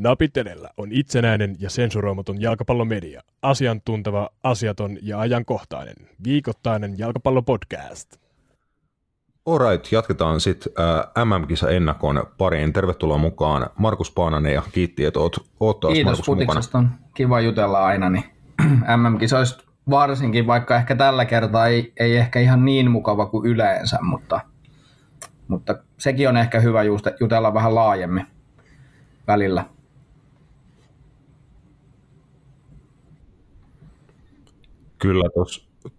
Napit edellä on itsenäinen ja sensuroimaton jalkapallomedia. Asiantunteva, asiaton ja ajankohtainen. Viikoittainen jalkapallopodcast. Alright, jatketaan sitten äh, MM-kisa ennakon pariin. Tervetuloa mukaan Markus Paananen ja kiitti, että oot, oot taas Kiitos Markus on kiva jutella aina, niin MM-kisoista varsinkin, vaikka ehkä tällä kertaa ei, ei ehkä ihan niin mukava kuin yleensä, mutta, mutta sekin on ehkä hyvä jutella vähän laajemmin välillä. Kyllä,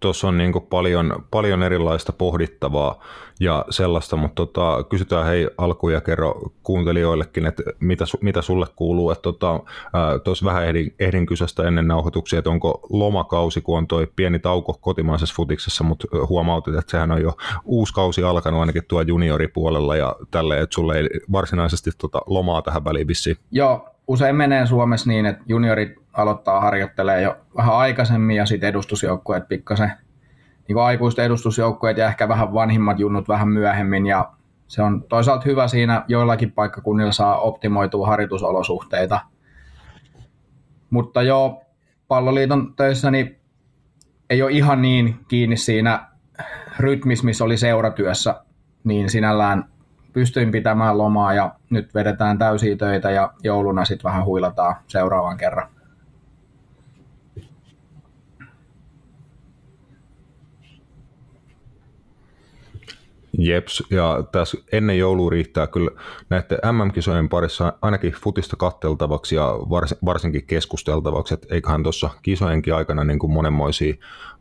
tuossa on niin paljon, paljon erilaista pohdittavaa ja sellaista, mutta tota, kysytään hei alkuun ja kerro kuuntelijoillekin, että mitä, mitä sulle kuuluu. Tuossa tota, vähän ehdin, ehdin kysästä ennen nauhoituksia, että onko lomakausi, kun on toi pieni tauko kotimaisessa futiksessa, mutta huomautit, että sehän on jo uusi kausi alkanut ainakin tuo junioripuolella ja tälle, että sulle ei varsinaisesti tota lomaa tähän väliin vissiin. Joo, usein menee Suomessa niin, että juniorit aloittaa harjoittelee jo vähän aikaisemmin ja sitten edustusjoukkueet pikkasen, niin kuin aikuisten edustusjoukkueet ja ehkä vähän vanhimmat junnut vähän myöhemmin ja se on toisaalta hyvä siinä, joillakin paikkakunnilla saa optimoitua harjoitusolosuhteita. Mutta jo palloliiton töissä niin ei ole ihan niin kiinni siinä rytmissä, missä oli seuratyössä, niin sinällään pystyin pitämään lomaa ja nyt vedetään täysiä töitä ja jouluna sitten vähän huilataan seuraavan kerran. Jeps, ja tässä ennen joulua riittää kyllä näiden MM-kisojen parissa ainakin futista katteltavaksi ja vars, varsinkin keskusteltavaksi, että eiköhän tuossa kisojenkin aikana niin kuin monenmoisia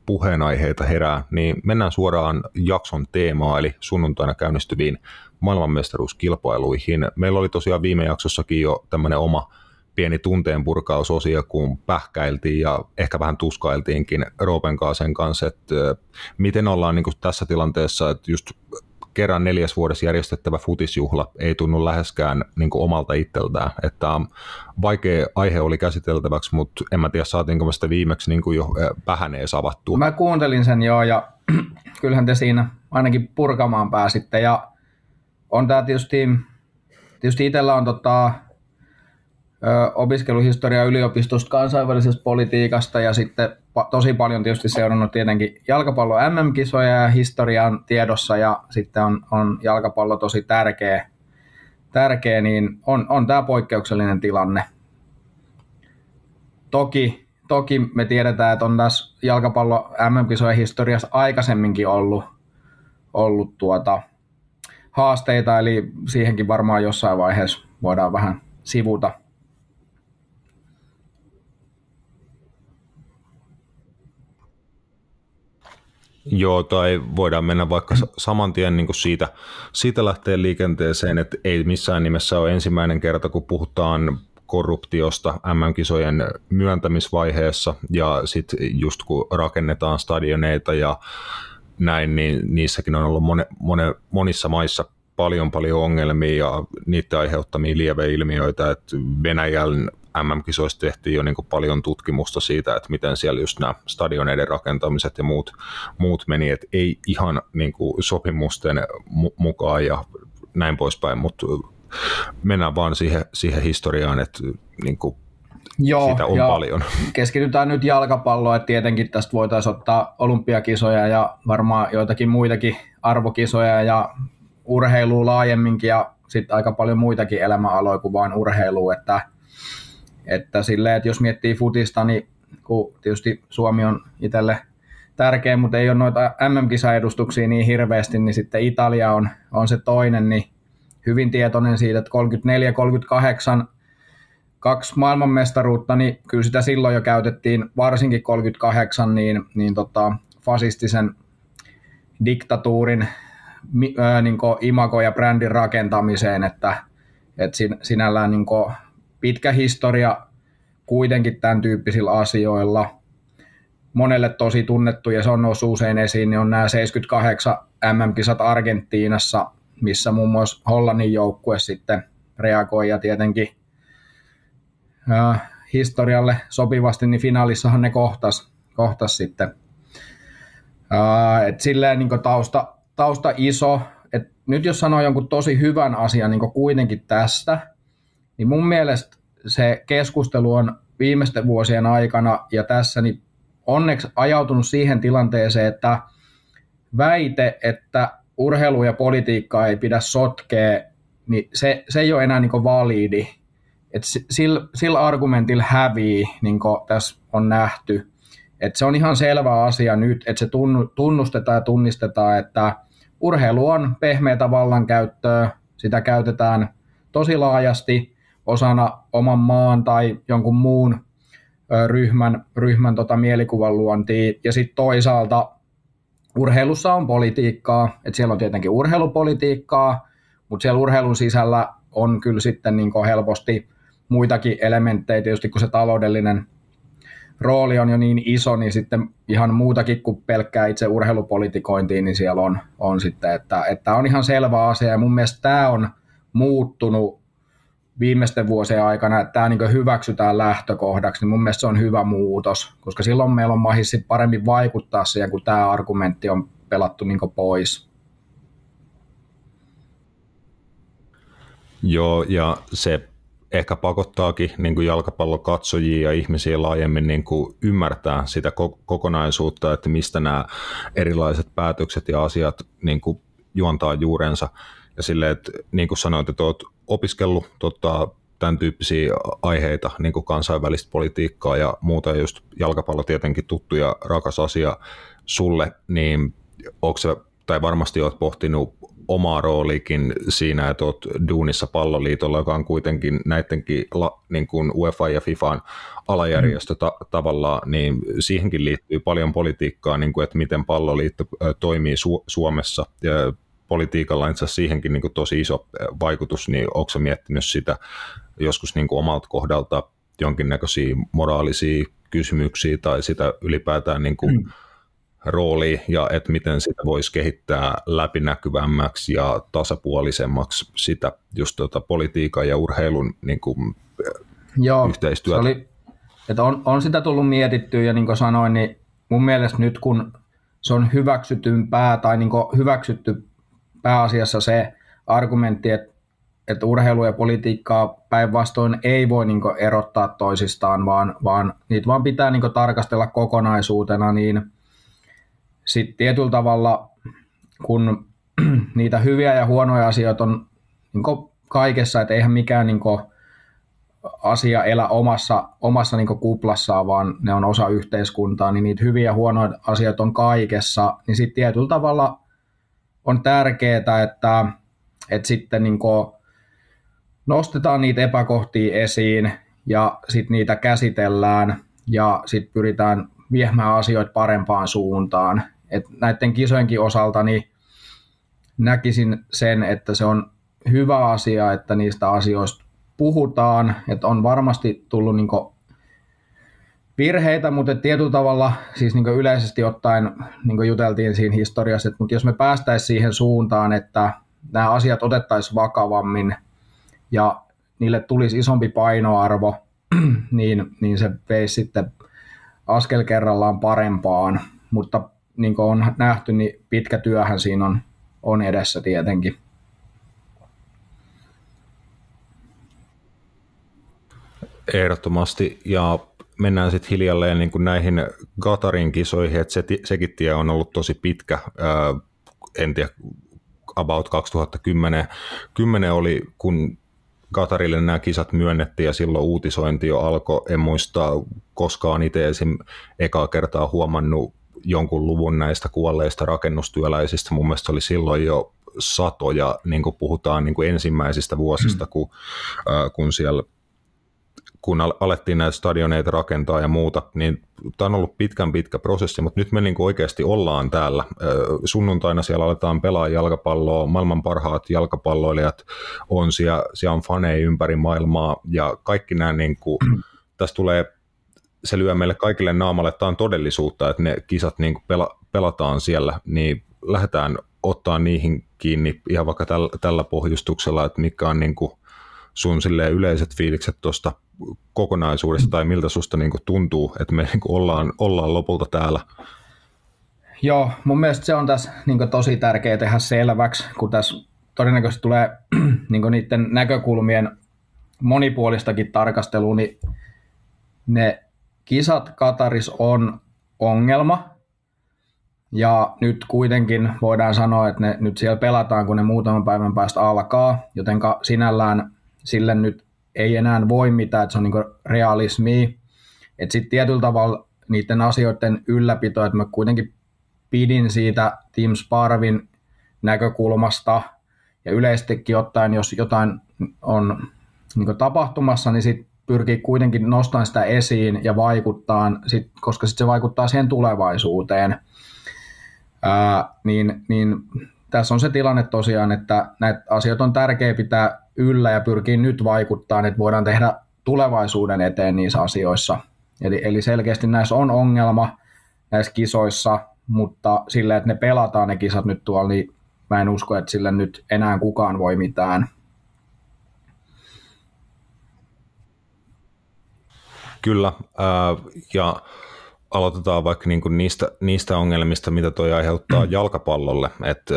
puheenaiheita herää, niin mennään suoraan jakson teemaan, eli sunnuntaina käynnistyviin maailmanmestaruuskilpailuihin. Meillä oli tosiaan viime jaksossakin jo tämmöinen oma pieni tunteen purkausosia, kun pähkäiltiin ja ehkä vähän tuskailtiinkin Roopen kanssa, että miten ollaan niin tässä tilanteessa, että just kerran neljäs vuodessa järjestettävä futisjuhla ei tunnu läheskään niin omalta itseltään. Että vaikea aihe oli käsiteltäväksi, mutta en mä tiedä saatiinko me sitä viimeksi niin jo vähän edes avattua. Mä kuuntelin sen jo ja kyllähän te siinä ainakin purkamaan pääsitte ja on tämä tietysti, tietysti itsellä on tota, opiskeluhistoria yliopistosta kansainvälisestä politiikasta ja sitten tosi paljon tietysti seurannut tietenkin jalkapallo MM-kisoja ja historian tiedossa ja sitten on, on jalkapallo tosi tärkeä, tärkeä niin on, on tämä poikkeuksellinen tilanne. Toki, toki me tiedetään, että on tässä jalkapallo MM-kisojen historiassa aikaisemminkin ollut, ollut tuota, haasteita, eli siihenkin varmaan jossain vaiheessa voidaan vähän sivuta. Joo, tai voidaan mennä vaikka saman tien niin siitä, siitä lähtee liikenteeseen, että ei missään nimessä ole ensimmäinen kerta, kun puhutaan korruptiosta MM-kisojen myöntämisvaiheessa. Ja sitten just kun rakennetaan stadioneita ja näin, niin niissäkin on ollut mone, mone, monissa maissa paljon paljon ongelmia ja niiden aiheuttamia lieveilmiöitä, että Venäjän MM-kisoista tehtiin jo niin kuin paljon tutkimusta siitä, että miten siellä just nämä stadioneiden rakentamiset ja muut, muut meni, että ei ihan niin kuin sopimusten mu- mukaan ja näin poispäin, mutta mennään vaan siihen, siihen historiaan, että niin kuin Joo, sitä on paljon. Keskitytään nyt jalkapalloon, että tietenkin tästä voitaisiin ottaa olympiakisoja ja varmaan joitakin muitakin arvokisoja ja urheilua laajemminkin ja sitten aika paljon muitakin elämäaloja kuin vain urheilu, että että silleen, että jos miettii futista, niin kun tietysti Suomi on itselle tärkeä, mutta ei ole noita MM-kisaedustuksia niin hirveästi, niin sitten Italia on, on se toinen, niin hyvin tietoinen siitä, että 34-38 kaksi maailmanmestaruutta, niin kyllä sitä silloin jo käytettiin, varsinkin 38, niin, niin tota, fasistisen diktatuurin niin imago- ja brändin rakentamiseen, että, että sinällään niin pitkä historia kuitenkin tämän tyyppisillä asioilla. Monelle tosi tunnettu ja se on noussut usein esiin, niin on nämä 78 MM-kisat Argentiinassa, missä muun muassa Hollannin joukkue sitten reagoi ja tietenkin äh, historialle sopivasti, niin finaalissahan ne kohtas, kohtas sitten. Äh, et silleen niin tausta, tausta iso, että nyt jos sanoo jonkun tosi hyvän asian niin kuitenkin tästä, niin mun mielestä se keskustelu on viimeisten vuosien aikana ja tässä niin onneksi ajautunut siihen tilanteeseen, että väite, että urheilu ja politiikkaa ei pidä sotkea, niin se, se ei ole enää niin validi. Et sillä, sillä argumentilla hävii, niin kuin tässä on nähty. Et se on ihan selvä asia nyt, että se tunnustetaan ja tunnistetaan, että urheilu on pehmeätä vallankäyttöä, sitä käytetään tosi laajasti osana oman maan tai jonkun muun ryhmän, ryhmän tota mielikuvan luontia. Ja sitten toisaalta urheilussa on politiikkaa, että siellä on tietenkin urheilupolitiikkaa, mutta siellä urheilun sisällä on kyllä sitten niin helposti muitakin elementtejä, tietysti kun se taloudellinen rooli on jo niin iso, niin sitten ihan muutakin kuin pelkkää itse urheilupolitikointiin, niin siellä on, on sitten, että, että on ihan selvä asia, ja mun mielestä tämä on muuttunut viimeisten vuosien aikana, että tämä niin hyväksytään lähtökohdaksi, niin mun mielestä se on hyvä muutos, koska silloin meillä on mahdollisuus paremmin vaikuttaa siihen, kun tämä argumentti on pelattu niin pois. Joo, ja se ehkä pakottaakin niin kuin jalkapallokatsojia ja ihmisiä laajemmin niin kuin ymmärtää sitä kokonaisuutta, että mistä nämä erilaiset päätökset ja asiat niin kuin juontaa juurensa. Ja silleen, että niin kuin sanoit, että olet opiskellut tota, tämän tyyppisiä aiheita, niin kuin kansainvälistä politiikkaa ja muuta, just jalkapallo tietenkin tuttu ja rakas asia sulle, niin onko tai varmasti olet pohtinut omaa rooliikin siinä, että olet duunissa palloliitolla, joka on kuitenkin näidenkin niin kuin UEFA ja FIFAn alajärjestö ta- tavallaan, niin siihenkin liittyy paljon politiikkaa, niin kuin, että miten palloliitto toimii Su- Suomessa. Ja politiikalla on siihenkin niin kuin tosi iso vaikutus, niin onko miettinyt sitä joskus niin kuin omalta kohdalta jonkinnäköisiä moraalisia kysymyksiä tai sitä ylipäätään niin kuin mm rooli ja että miten sitä voisi kehittää läpinäkyvämmäksi ja tasapuolisemmaksi sitä just tuota politiikan ja urheilun niin kuin, Joo, yhteistyötä. Se oli, että on, on sitä tullut mietittyä ja niin kuin sanoin, niin mun mielestä nyt kun se on hyväksytympää tai niin hyväksytty pääasiassa se argumentti, että, että urheilu ja politiikkaa päinvastoin ei voi niin erottaa toisistaan, vaan, vaan niitä vaan pitää niin tarkastella kokonaisuutena, niin – sitten tietyllä tavalla, kun niitä hyviä ja huonoja asioita on niin kaikessa, että eihän mikään niin asia elä omassa, omassa niin kuplassaan, vaan ne on osa yhteiskuntaa, niin niitä hyviä ja huonoja asioita on kaikessa, niin sitten tietyllä tavalla on tärkeää, että, että sitten niin nostetaan niitä epäkohtia esiin ja sitten niitä käsitellään ja sitten pyritään viemään asioita parempaan suuntaan. Et näiden kisojenkin osalta niin näkisin sen, että se on hyvä asia, että niistä asioista puhutaan, että on varmasti tullut niin virheitä, mutta tietyllä tavalla siis niin yleisesti ottaen, niin juteltiin siinä historiassa, että mutta jos me päästäisiin siihen suuntaan, että nämä asiat otettaisiin vakavammin ja niille tulisi isompi painoarvo, niin, niin se veisi sitten askel kerrallaan parempaan, mutta niin kuin on nähty, niin pitkä työhän siinä on, on edessä tietenkin. Ehdottomasti, ja mennään sitten hiljalleen niin kuin näihin Qatarin kisoihin, että se, sekin tie on ollut tosi pitkä, ää, en tiedä, about 2010 10 oli, kun Katarille nämä kisat myönnettiin ja silloin uutisointi jo alkoi. En muista koskaan itse esim. ekaa kertaa huomannut jonkun luvun näistä kuolleista rakennustyöläisistä. Mun mielestä oli silloin jo satoja, niin kuin puhutaan niin kuin ensimmäisistä vuosista, mm. kun, äh, kun siellä kun alettiin näitä stadioneita rakentaa ja muuta, niin tämä on ollut pitkän pitkä prosessi, mutta nyt me niin oikeasti ollaan täällä. Sunnuntaina siellä aletaan pelaa jalkapalloa, maailman parhaat jalkapalloilijat on siellä, siellä on faneja ympäri maailmaa ja kaikki nämä, niin kuin, tässä tulee, se lyö meille kaikille naamalle, että tämä on todellisuutta, että ne kisat niin kuin pela, pelataan siellä, niin lähdetään ottaa niihin kiinni ihan vaikka tällä, tällä pohjustuksella, että mikä on niin kuin sun yleiset fiilikset tuosta kokonaisuudesta tai miltä susta niin kuin tuntuu, että me niin kuin ollaan, ollaan lopulta täällä? Joo, mun mielestä se on tässä niin tosi tärkeää tehdä selväksi, kun tässä todennäköisesti tulee niin niiden näkökulmien monipuolistakin tarkastelua, niin ne kisat Kataris on ongelma, ja nyt kuitenkin voidaan sanoa, että ne nyt siellä pelataan, kun ne muutaman päivän päästä alkaa, joten sinällään sille nyt ei enää voi mitään, että se on niin realismi. Että sitten tietyllä tavalla niiden asioiden ylläpito, että mä kuitenkin pidin siitä Team Sparvin näkökulmasta ja yleisestikin ottaen, jos jotain on niin tapahtumassa, niin sitten pyrkii kuitenkin nostamaan sitä esiin ja vaikuttaa, sit, koska sitten se vaikuttaa siihen tulevaisuuteen. Ää, niin, niin tässä on se tilanne tosiaan, että näitä asioita on tärkeää pitää yllä ja pyrkii nyt vaikuttaa, että voidaan tehdä tulevaisuuden eteen niissä asioissa. Eli, eli selkeästi näissä on ongelma näissä kisoissa, mutta sillä, että ne pelataan ne kisat nyt tuolla, niin mä en usko, että sille nyt enää kukaan voi mitään. Kyllä, ja aloitetaan vaikka niin kuin niistä, niistä ongelmista, mitä toi aiheuttaa jalkapallolle. Että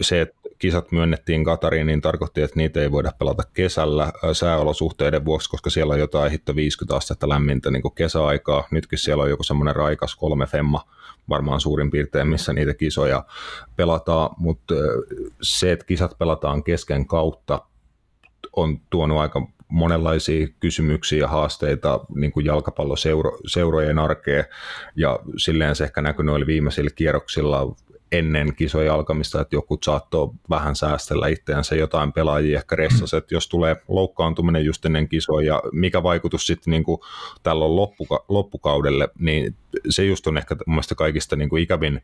se, että kisat myönnettiin Katariin, niin tarkoitti, että niitä ei voida pelata kesällä sääolosuhteiden vuoksi, koska siellä on jotain hitto 50 astetta lämmintä niin kuin kesäaikaa. Nytkin siellä on joku semmoinen raikas kolme femma, varmaan suurin piirtein, missä niitä kisoja pelataan, mutta se, että kisat pelataan kesken kautta, on tuonut aika monenlaisia kysymyksiä ja haasteita niin kuin jalkapalloseurojen arkeen, ja silleen se ehkä näkyy noilla viimeisillä kierroksilla ennen kisojen alkamista, että joku saattoi vähän säästellä itseänsä jotain pelaajia ehkä ressas, että jos tulee loukkaantuminen just ennen kisoja ja mikä vaikutus sitten niin kuin tällä on loppuka- loppukaudelle, niin se just on ehkä mun kaikista niin kuin ikävin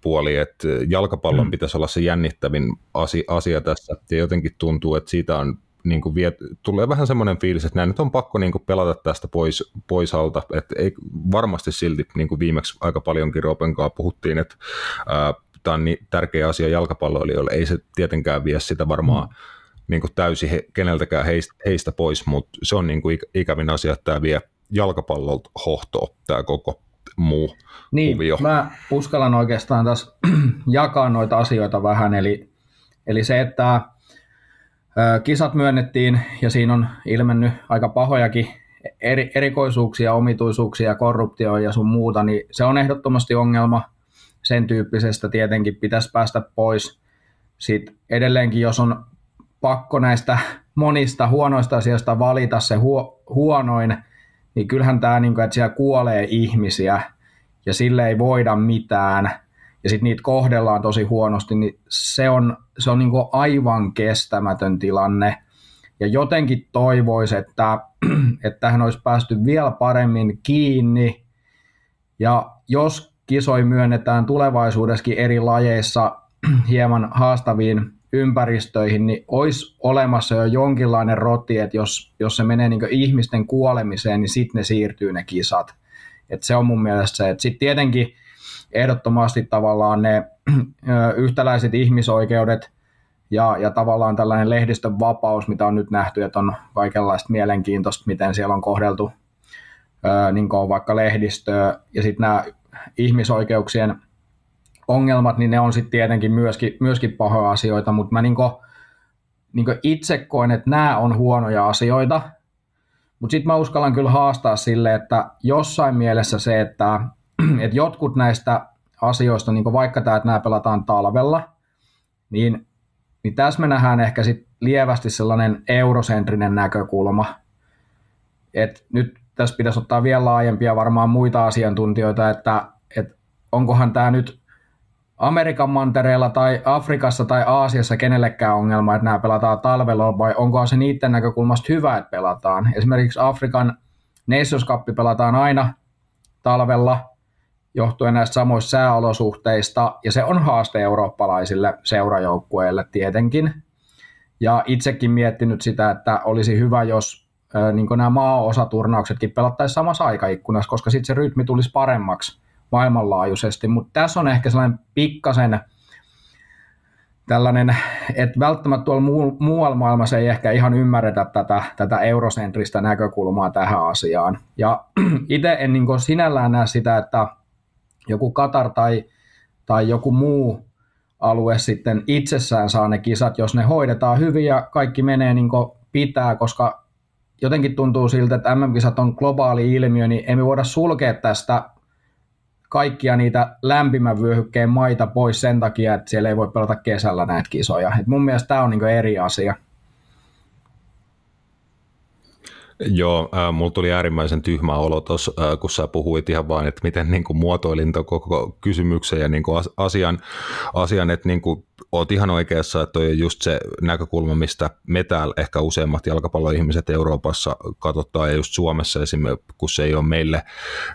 puoli, että jalkapallon mm. pitäisi olla se jännittävin asia, asia tässä ja jotenkin tuntuu, että siitä on niin kuin vie, tulee vähän semmoinen fiilis, että näin nyt on pakko niin kuin pelata tästä pois, pois alta. Että ei, varmasti silti niin kuin viimeksi aika paljonkin Ropenkaa puhuttiin, että ää, tämä on niin tärkeä asia jalkapalloilijoille. Ei se tietenkään vie sitä varmaan mm. niin kuin täysin he, keneltäkään heistä, heistä pois, mutta se on niin kuin ikävin asia, että tämä vie jalkapallolta hohtoa tämä koko muu niin, kuvio. mä uskallan oikeastaan taas jakaa noita asioita vähän, eli, eli se, että Kisat myönnettiin ja siinä on ilmennyt aika pahojakin eri, erikoisuuksia, omituisuuksia, korruptio ja sun muuta, niin se on ehdottomasti ongelma. Sen tyyppisestä tietenkin pitäisi päästä pois. Sitten edelleenkin, jos on pakko näistä monista huonoista asioista valita se huo, huonoin, niin kyllähän tämä, niin kuin, että siellä kuolee ihmisiä ja sille ei voida mitään – ja sitten niitä kohdellaan tosi huonosti, niin se on, se on niin kuin aivan kestämätön tilanne. Ja jotenkin toivoisi, että, että tähän olisi päästy vielä paremmin kiinni. Ja jos kisoi myönnetään tulevaisuudessakin eri lajeissa hieman haastaviin ympäristöihin, niin olisi olemassa jo jonkinlainen roti, että jos, jos se menee niin ihmisten kuolemiseen, niin sitten ne siirtyy ne kisat. Et se on mun mielestä se, että sitten tietenkin ehdottomasti tavallaan ne yhtäläiset ihmisoikeudet ja, ja tavallaan tällainen lehdistön vapaus, mitä on nyt nähty, että on kaikenlaista mielenkiintoista, miten siellä on kohdeltu niin kuin vaikka lehdistöä ja sitten nämä ihmisoikeuksien ongelmat, niin ne on sitten tietenkin myöskin, myöskin pahoja asioita, mutta mä niin kuin, niin kuin itse koen, että nämä on huonoja asioita, mutta sitten mä uskallan kyllä haastaa sille, että jossain mielessä se, että että jotkut näistä asioista, niin vaikka tämä, että nämä pelataan talvella, niin, niin tässä me nähdään ehkä sit lievästi sellainen eurosentrinen näkökulma. Et nyt tässä pitäisi ottaa vielä laajempia varmaan muita asiantuntijoita, että, että onkohan tämä nyt Amerikan mantereella tai Afrikassa tai Aasiassa kenellekään ongelma, että nämä pelataan talvella, vai onko se niiden näkökulmasta hyvä, että pelataan. Esimerkiksi Afrikan Nations Cup pelataan aina talvella, johtuen näistä samoista sääolosuhteista, ja se on haaste eurooppalaisille seurajoukkueille tietenkin. Ja itsekin miettinyt sitä, että olisi hyvä, jos niin nämä maa-osaturnauksetkin pelattaisiin samassa aikaikkunassa, koska sitten se rytmi tulisi paremmaksi maailmanlaajuisesti. Mutta tässä on ehkä sellainen pikkasen tällainen, että välttämättä tuolla muualla maailmassa ei ehkä ihan ymmärretä tätä, tätä eurosentristä näkökulmaa tähän asiaan. Ja itse en niin sinällään näe sitä, että joku Katar tai, tai joku muu alue sitten itsessään saa ne kisat, jos ne hoidetaan hyvin ja kaikki menee niin kuin pitää, koska jotenkin tuntuu siltä, että MM-kisat on globaali ilmiö, niin emme voida sulkea tästä kaikkia niitä lämpimän vyöhykkeen maita pois sen takia, että siellä ei voi pelata kesällä näitä kisoja. Et mun mielestä tämä on niin eri asia. Joo, äh, mulla tuli äärimmäisen tyhmä olo tuossa, äh, kun sä puhuit ihan vaan, että miten niin kuin, muotoilin koko kysymyksen ja niin kuin, asian, asian, että niin kuin, oot ihan oikeassa, että toi on just se näkökulma, mistä me täällä ehkä useimmat jalkapalloihmiset Euroopassa katsottaa ja just Suomessa esimerkiksi, kun se ei ole meille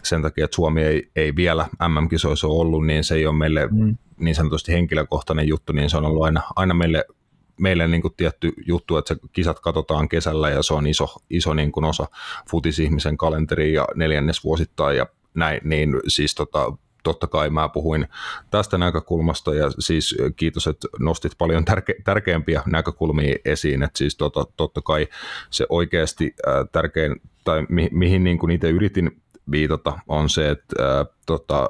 sen takia, että Suomi ei, ei vielä MM-kisoissa ollut, niin se ei ole meille mm. niin sanotusti henkilökohtainen juttu, niin se on ollut aina, aina meille meille niin kuin tietty juttu, että se kisat katsotaan kesällä ja se on iso, iso niin kuin osa futisihmisen kalenteri ja neljännes vuosittain ja näin, niin siis tota, totta kai mä puhuin tästä näkökulmasta ja siis kiitos, että nostit paljon tärke- tärkeämpiä näkökulmia esiin, että siis tota, totta kai se oikeasti äh, tärkein, tai mi- mihin niin kuin itse yritin viitata, on se, että äh, tota,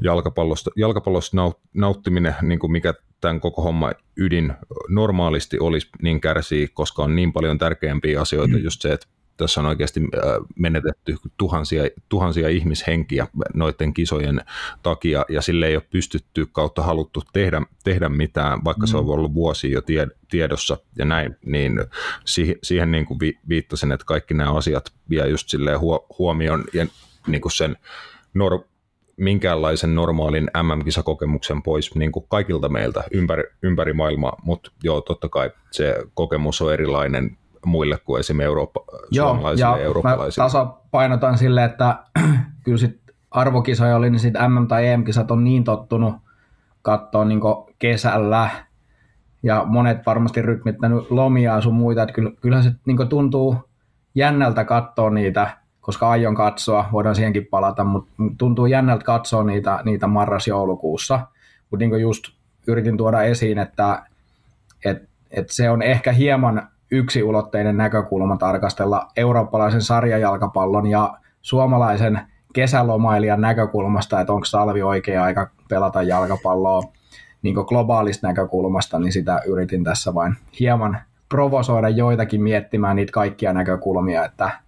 jalkapallosta, jalkapallosta nauttiminen, niin kuin mikä tämän koko homma ydin normaalisti olisi, niin kärsii, koska on niin paljon tärkeämpiä asioita, mm. just se, että tässä on oikeasti äh, menetetty tuhansia, tuhansia ihmishenkiä noiden kisojen takia, ja sille ei ole pystytty kautta haluttu tehdä, tehdä mitään, vaikka mm. se on mm. ollut vuosia jo tie, tiedossa ja näin, niin siihen, siihen niin kuin viittasin, että kaikki nämä asiat vie just silleen huomioon ja niin kuin sen nor, minkäänlaisen normaalin MM-kisakokemuksen pois niin kuin kaikilta meiltä ympäri, ympäri maailmaa, mutta joo, totta kai se kokemus on erilainen muille kuin esimerkiksi Eurooppa, joo, ja eurooppalaisille. Mä tasapainotan sille, että kyllä sit arvokisoja oli, niin sit MM- tai EM-kisat on niin tottunut katsoa niin kesällä, ja monet varmasti rytmittänyt lomia sun muita, että kyllähän se niin tuntuu jännältä katsoa niitä koska aion katsoa, voidaan siihenkin palata, mutta tuntuu jännältä katsoa niitä, niitä marras-joulukuussa. Mutta niin just yritin tuoda esiin, että et, et se on ehkä hieman yksiulotteinen näkökulma tarkastella eurooppalaisen sarjajalkapallon ja suomalaisen kesälomailijan näkökulmasta, että onko talvi oikea aika pelata jalkapalloa niin globaalista näkökulmasta, niin sitä yritin tässä vain hieman provosoida joitakin miettimään niitä kaikkia näkökulmia, että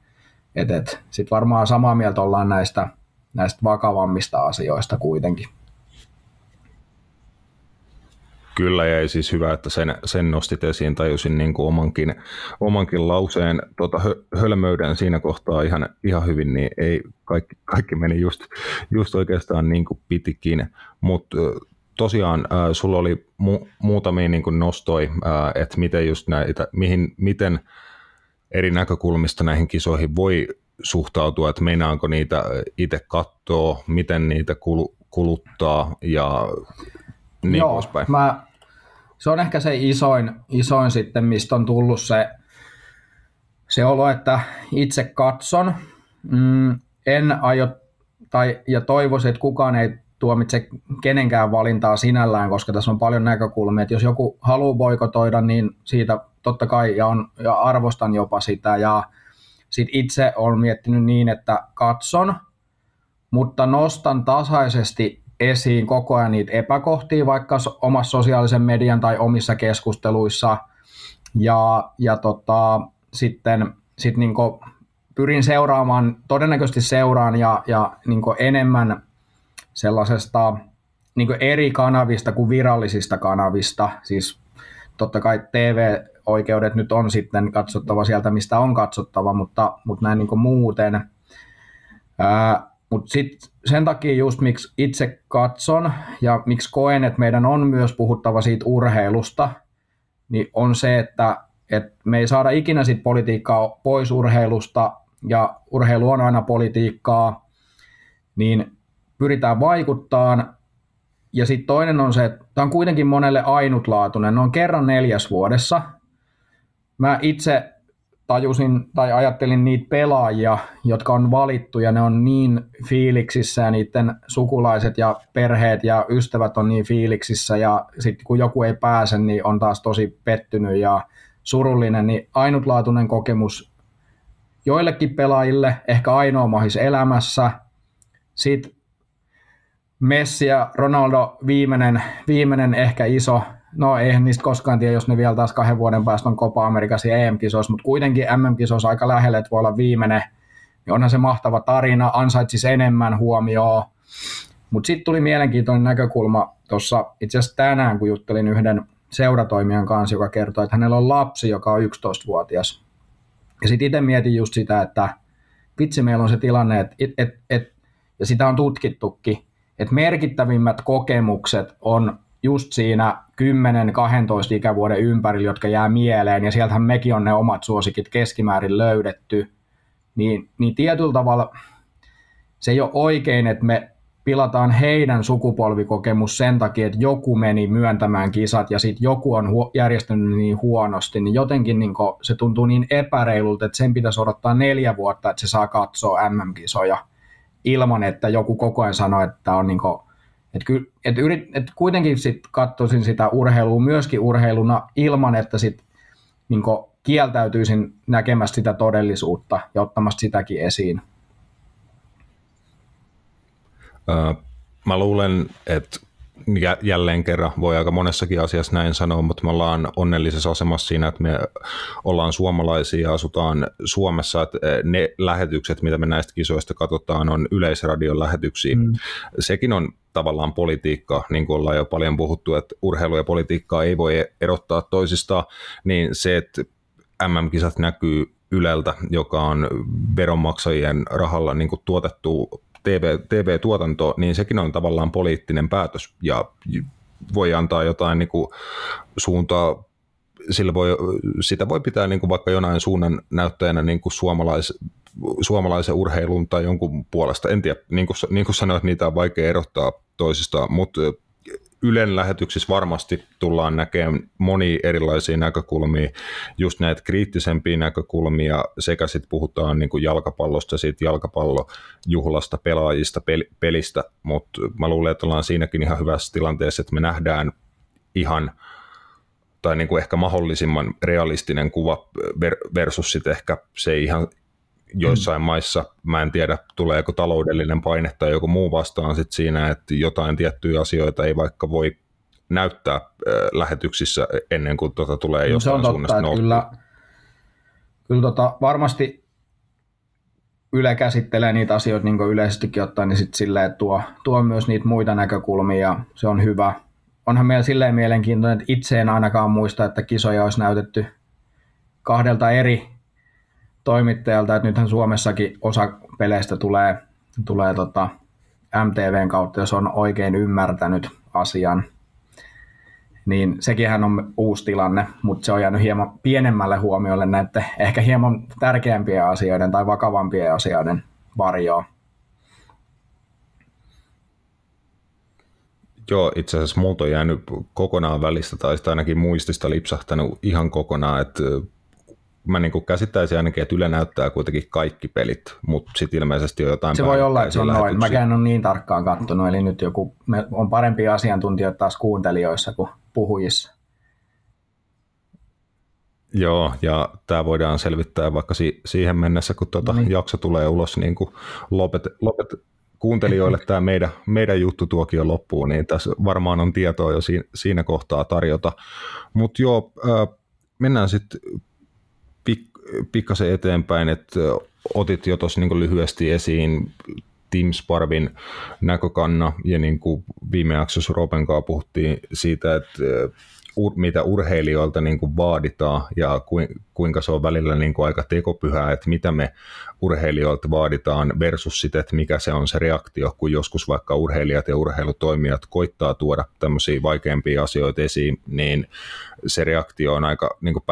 et, et, Sitten varmaan samaa mieltä ollaan näistä, näistä vakavammista asioista kuitenkin. Kyllä, ja siis hyvä, että sen, sen nostit esiin, tajusin niin kuin omankin, omankin lauseen tota, hö, hölmöyden siinä kohtaa ihan, ihan hyvin, niin ei kaikki, kaikki meni just, just oikeastaan niin kuin pitikin, mutta tosiaan äh, sulla oli mu, muutamia niin kuin nostoi, äh, että miten just näitä, mihin, miten eri näkökulmista näihin kisoihin voi suhtautua, että meinaanko niitä itse katsoa, miten niitä kuluttaa ja niin Joo, poispäin. Mä, se on ehkä se isoin, isoin sitten, mistä on tullut se, se olo, että itse katson. Mm, en aio, tai, ja toivoisin, että kukaan ei tuomitse kenenkään valintaa sinällään, koska tässä on paljon näkökulmia, että jos joku haluaa boikotoida, niin siitä totta kai ja, on, ja arvostan jopa sitä ja sit itse olen miettinyt niin, että katson, mutta nostan tasaisesti esiin koko ajan niitä epäkohtia vaikka omassa sosiaalisen median tai omissa keskusteluissa. Ja, ja tota, sitten sit niinku pyrin seuraamaan, todennäköisesti seuraan ja, ja niinku enemmän sellaisesta niinku eri kanavista kuin virallisista kanavista, siis totta kai TV-oikeudet nyt on sitten katsottava sieltä, mistä on katsottava, mutta, mutta näin niin kuin muuten. mutta sitten sen takia just miksi itse katson ja miksi koen, että meidän on myös puhuttava siitä urheilusta, niin on se, että, että me ei saada ikinä sit politiikkaa pois urheilusta ja urheilu on aina politiikkaa, niin pyritään vaikuttaa ja sitten toinen on se, että tämä on kuitenkin monelle ainutlaatuinen, ne on kerran neljäs vuodessa. Mä itse tajusin tai ajattelin niitä pelaajia, jotka on valittu ja ne on niin fiiliksissä ja niiden sukulaiset ja perheet ja ystävät on niin fiiliksissä ja sitten kun joku ei pääse, niin on taas tosi pettynyt ja surullinen, niin ainutlaatuinen kokemus joillekin pelaajille, ehkä ainoa mahis elämässä. Sitten Messi ja Ronaldo viimeinen, viimeinen ehkä iso, no eihän niistä koskaan tiedä, jos ne vielä taas kahden vuoden päästä on Copa Amerikassa ja EM-kisoissa, mutta kuitenkin MM-kisoissa aika lähelle, että voi olla viimeinen, niin onhan se mahtava tarina, ansaitsisi enemmän huomioon. Mutta sitten tuli mielenkiintoinen näkökulma tuossa itse asiassa tänään, kun juttelin yhden seuratoimijan kanssa, joka kertoi, että hänellä on lapsi, joka on 11-vuotias. Ja sitten itse mietin just sitä, että vitsi meillä on se tilanne, että et, et, et, ja sitä on tutkittukin, että merkittävimmät kokemukset on just siinä 10-12 ikävuoden ympärillä, jotka jää mieleen, ja sieltähän mekin on ne omat suosikit keskimäärin löydetty, niin, niin tietyllä tavalla se ei ole oikein, että me pilataan heidän sukupolvikokemus sen takia, että joku meni myöntämään kisat ja sitten joku on hu- järjestänyt niin huonosti, niin jotenkin niin se tuntuu niin epäreilulta, että sen pitäisi odottaa neljä vuotta, että se saa katsoa MM-kisoja ilman, että joku koko ajan sanoo, että on niin kuin, että, ky, että, yrit, että kuitenkin sit katsoisin sitä urheilua myöskin urheiluna ilman, että sit niin kieltäytyisin näkemästä sitä todellisuutta ja ottamasta sitäkin esiin. Mä luulen, että jälleen kerran voi aika monessakin asiassa näin sanoa, mutta me ollaan onnellisessa asemassa siinä, että me ollaan suomalaisia ja asutaan Suomessa, että ne lähetykset, mitä me näistä kisoista katsotaan, on yleisradion lähetyksiä. Mm. Sekin on tavallaan politiikka, niin kuin ollaan jo paljon puhuttu, että urheilu ja politiikkaa ei voi erottaa toisistaan, niin se, että MM-kisat näkyy Yleltä, joka on veronmaksajien rahalla niin kuin tuotettu TV, TV-tuotanto, niin sekin on tavallaan poliittinen päätös ja voi antaa jotain niin kuin suuntaa sillä voi, sitä voi pitää niin kuin vaikka jonain suunnan näyttäjänä niin kuin suomalais, suomalaisen urheilun tai jonkun puolesta. En tiedä, niin kuin, niin kuin sanoit, niitä on vaikea erottaa toisistaan, mutta Ylen lähetyksissä varmasti tullaan näkemään moni erilaisia näkökulmia, just näitä kriittisempiä näkökulmia, sekä sitten puhutaan niin kuin jalkapallosta, siitä jalkapallojuhlasta, pelaajista, pel- pelistä, mutta mä luulen, että ollaan siinäkin ihan hyvässä tilanteessa, että me nähdään ihan tai niin kuin ehkä mahdollisimman realistinen kuva versus sitten ehkä se ihan joissain mm. maissa, mä en tiedä tuleeko taloudellinen paine tai joku muu vastaan sit siinä, että jotain tiettyjä asioita ei vaikka voi näyttää äh, lähetyksissä ennen kuin tota tulee no, jostain se on totta, että kyllä, kyllä tota, varmasti Yle käsittelee niitä asioita niin yleisestikin ottaen, niin sit silleen, tuo, tuo myös niitä muita näkökulmia ja se on hyvä. Onhan meillä silleen mielenkiintoinen, että itse en ainakaan muista, että kisoja olisi näytetty kahdelta eri toimittajalta, että nythän Suomessakin osa peleistä tulee, tulee tota MTVn kautta, jos on oikein ymmärtänyt asian. Niin sekinhän on uusi tilanne, mutta se on jäänyt hieman pienemmälle huomiolle näiden ehkä hieman tärkeämpien asioiden tai vakavampien asioiden varjoa. Joo, itse asiassa multa on jäänyt kokonaan välistä, tai ainakin muistista lipsahtanut ihan kokonaan, että mä niin kuin käsittäisin ainakin, että Yle näyttää kuitenkin kaikki pelit, mutta sitten ilmeisesti on jotain Se voi olla, että se on noin. Mäkään on niin tarkkaan kattonut, eli nyt joku, me on parempia asiantuntijoita taas kuuntelijoissa kuin puhujissa. Joo, ja tämä voidaan selvittää vaikka si- siihen mennessä, kun tuota niin. jakso tulee ulos, niin kuin lopet, lopet, kuuntelijoille tämä meidän, meidän juttu tuokio loppuu, niin tässä varmaan on tietoa jo siinä, siinä kohtaa tarjota. Mutta joo, äh, mennään sitten pikkasen eteenpäin, että otit jo tuossa niin lyhyesti esiin Tim Sparvin näkökanna ja niin kuin viime jaksossa Roben kanssa puhuttiin siitä, että mitä urheilijoilta niin kuin vaaditaan ja kuinka se on välillä niin kuin aika tekopyhää, että mitä me urheilijoilta vaaditaan versus sitä, että mikä se on se reaktio, kun joskus vaikka urheilijat ja urheilutoimijat koittaa tuoda tämmöisiä vaikeampia asioita esiin, niin se reaktio on aika niin kuin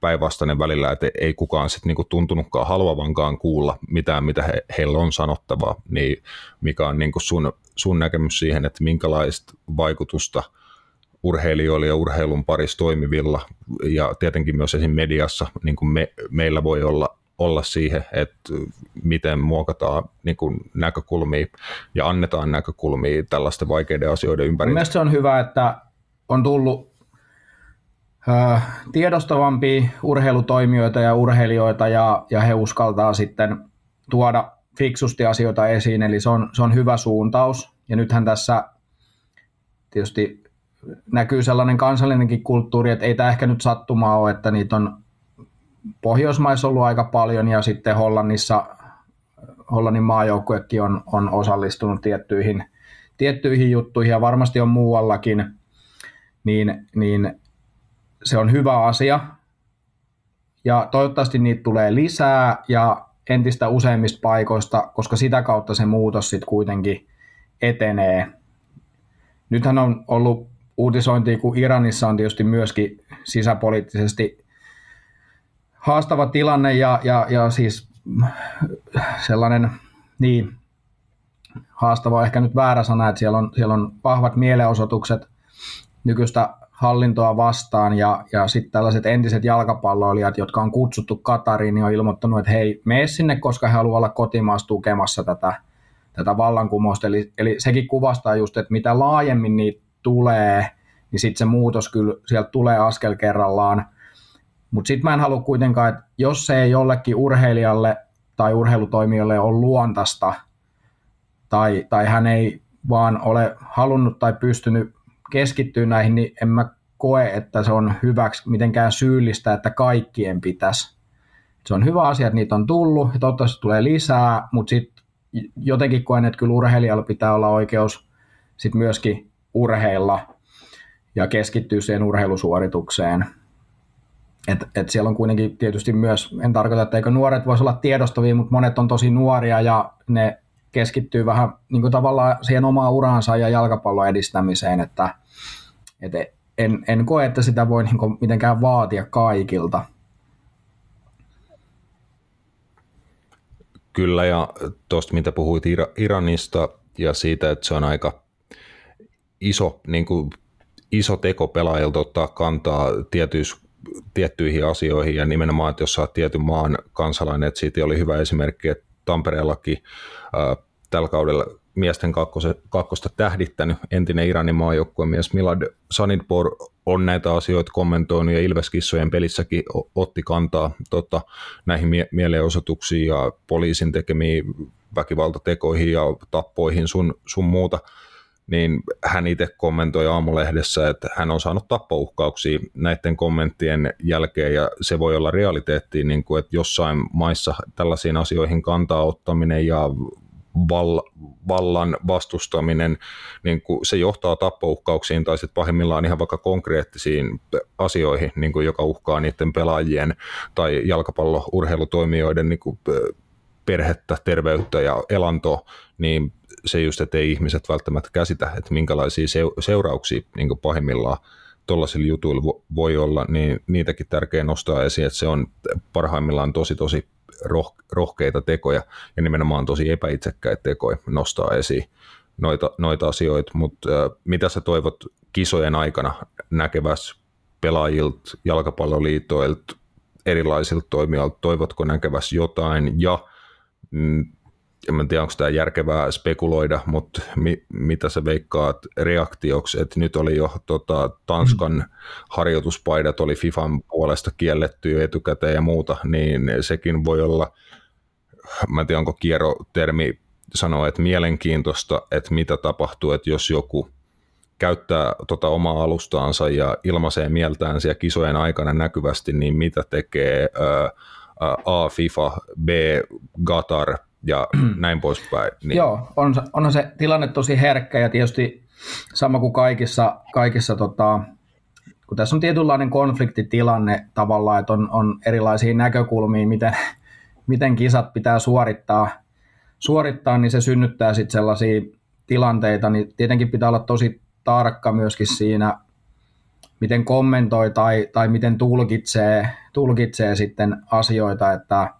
päinvastainen välillä, että ei kukaan sitten niin kuin tuntunutkaan haluavankaan kuulla mitään, mitä he, heillä on sanottavaa, niin mikä on niin kuin sun, sun näkemys siihen, että minkälaista vaikutusta – urheilijoilla ja urheilun parissa toimivilla ja tietenkin myös esim. mediassa niin kuin me, meillä voi olla, olla siihen, että miten muokataan niin kuin näkökulmia ja annetaan näkökulmia tällaisten vaikeiden asioiden ympärillä. Mielestäni se on hyvä, että on tullut äh, tiedostavampia urheilutoimijoita ja urheilijoita ja, ja he uskaltaa sitten tuoda fiksusti asioita esiin, eli se on, se on hyvä suuntaus Ja nythän tässä tietysti näkyy sellainen kansallinenkin kulttuuri, että ei tämä ehkä nyt sattumaa ole, että niitä on Pohjoismaissa ollut aika paljon ja sitten Hollannissa, Hollannin maajoukkuekin on, on osallistunut tiettyihin, tiettyihin juttuihin ja varmasti on muuallakin, niin, niin se on hyvä asia. Ja toivottavasti niitä tulee lisää ja entistä useimmista paikoista, koska sitä kautta se muutos sitten kuitenkin etenee. Nythän on ollut uutisointia, kun Iranissa on tietysti myöskin sisäpoliittisesti haastava tilanne ja, ja, ja siis sellainen, niin, haastava ehkä nyt väärä sana, että siellä on, siellä on vahvat mielenosoitukset nykyistä hallintoa vastaan ja, ja sitten tällaiset entiset jalkapalloilijat, jotka on kutsuttu Katariin, niin on ilmoittanut, että hei, mene sinne, koska he haluavat olla kotimaassa tukemassa tätä, tätä vallankumousta. Eli, eli sekin kuvastaa just, että mitä laajemmin niitä tulee, niin sitten se muutos kyllä sieltä tulee askel kerrallaan. Mutta sitten mä en halua kuitenkaan, että jos se ei jollekin urheilijalle tai urheilutoimijalle ole luontaista, tai, tai hän ei vaan ole halunnut tai pystynyt keskittyä näihin, niin en mä koe, että se on hyväksi mitenkään syyllistä, että kaikkien pitäisi. Se on hyvä asia, että niitä on tullut ja toivottavasti tulee lisää, mutta sitten jotenkin koen, että kyllä urheilijalla pitää olla oikeus sit myöskin urheilla ja keskittyä siihen urheilusuoritukseen. Et, et siellä on kuitenkin tietysti myös, en tarkoita, että eikö nuoret voisi olla tiedostavia, mutta monet on tosi nuoria ja ne keskittyy vähän niin kuin tavallaan siihen omaan uraansa ja jalkapallon edistämiseen, että, et en, en koe, että sitä voi niin kuin mitenkään vaatia kaikilta. Kyllä, ja tuosta mitä puhuit Iranista ja siitä, että se on aika iso, niin kuin, iso teko pelaajilta ottaa kantaa tietyis, tiettyihin asioihin ja nimenomaan, että jos sä oot tietyn maan kansalainen, että siitä oli hyvä esimerkki, että Tampereellakin ää, tällä kaudella miesten kakkosta, kakkosta tähdittänyt entinen Iranin mies Milad Sanidpor on näitä asioita kommentoinut ja Ilveskissojen pelissäkin otti kantaa tota, näihin mie- mielenosoituksiin ja poliisin tekemiin väkivaltatekoihin ja tappoihin sun, sun muuta niin hän itse kommentoi aamulehdessä, että hän on saanut tappouhkauksia näiden kommenttien jälkeen, ja se voi olla realiteetti, niin kuin, että jossain maissa tällaisiin asioihin kantaa ottaminen ja vallan vastustaminen, niin kuin se johtaa tappouhkauksiin tai sitten pahimmillaan ihan vaikka konkreettisiin asioihin, niin kuin joka uhkaa niiden pelaajien tai jalkapallo-urheilutoimijoiden niin kuin perhettä, terveyttä ja elantoa, niin se just, että ei ihmiset välttämättä käsitä, että minkälaisia seurauksia niin pahimmillaan tuollaisilla jutuilla voi olla, niin niitäkin tärkeää nostaa esiin, että se on parhaimmillaan tosi tosi roh- rohkeita tekoja ja nimenomaan tosi epäitsekkäitä tekoja nostaa esiin noita, noita asioita, mutta äh, mitä sä toivot kisojen aikana näkeväs pelaajilta, jalkapalloliitoilta, erilaisilta toimijoilta, toivotko näkeväs jotain? Ja mm, en tiedä, onko tämä järkevää spekuloida, mutta mi, mitä sä veikkaat reaktioksi, että nyt oli jo tota, Tanskan mm. harjoituspaidat oli FIFAn puolesta kielletty etukäteen ja muuta, niin sekin voi olla, mä en tiedä, onko kierrotermi sanoa, että mielenkiintoista, että mitä tapahtuu, että jos joku käyttää tota omaa alustaansa ja ilmaisee mieltään siellä kisojen aikana näkyvästi, niin mitä tekee ää, A, FIFA, B, Qatar, ja näin poispäin. Niin. Joo, on, onhan se tilanne tosi herkkä ja tietysti sama kuin kaikissa, kaikissa tota, kun tässä on tietynlainen konfliktitilanne tavallaan, että on, on erilaisia näkökulmia, miten, miten kisat pitää suorittaa, suorittaa, niin se synnyttää sitten sellaisia tilanteita, niin tietenkin pitää olla tosi tarkka myöskin siinä, miten kommentoi tai, tai miten tulkitsee, tulkitsee sitten asioita, että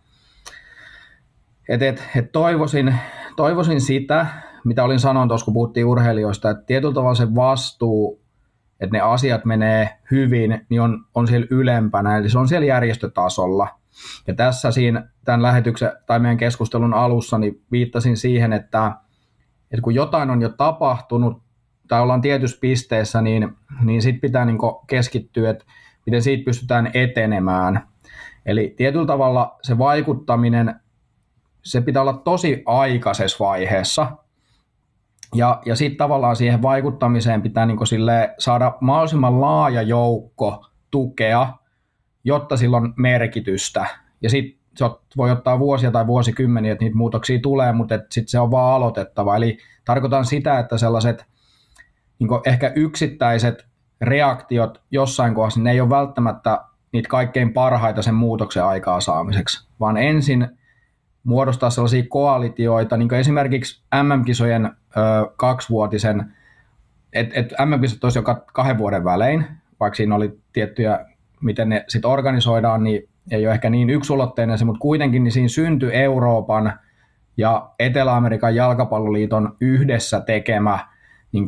et, et, et toivoisin, toivoisin sitä, mitä olin sanonut tuossa, kun puhuttiin urheilijoista, että tietyllä tavalla se vastuu, että ne asiat menee hyvin, niin on, on siellä ylempänä, eli se on siellä järjestötasolla. Ja tässä siinä tämän lähetyksen tai meidän keskustelun alussa niin viittasin siihen, että, että kun jotain on jo tapahtunut tai ollaan tietyssä pisteessä, niin, niin sitten pitää niin keskittyä, että miten siitä pystytään etenemään. Eli tietyllä tavalla se vaikuttaminen se pitää olla tosi aikaisessa vaiheessa. Ja, ja sitten tavallaan siihen vaikuttamiseen pitää niin sille saada mahdollisimman laaja joukko tukea, jotta sillä on merkitystä. Ja sitten se voi ottaa vuosia tai vuosikymmeniä, että niitä muutoksia tulee, mutta sitten se on vaan aloitettava. Eli tarkoitan sitä, että sellaiset niin ehkä yksittäiset reaktiot jossain kohdassa, ne ei ole välttämättä niitä kaikkein parhaita sen muutoksen aikaa saamiseksi, vaan ensin muodostaa sellaisia koalitioita, niin kuin esimerkiksi MM-kisojen ö, kaksivuotisen, että et MM-kisot olisi joka kahden vuoden välein, vaikka siinä oli tiettyjä, miten ne sitten organisoidaan, niin ei ole ehkä niin yksulotteinen se, mutta kuitenkin niin siinä syntyi Euroopan ja Etelä-Amerikan jalkapalloliiton yhdessä tekemä niin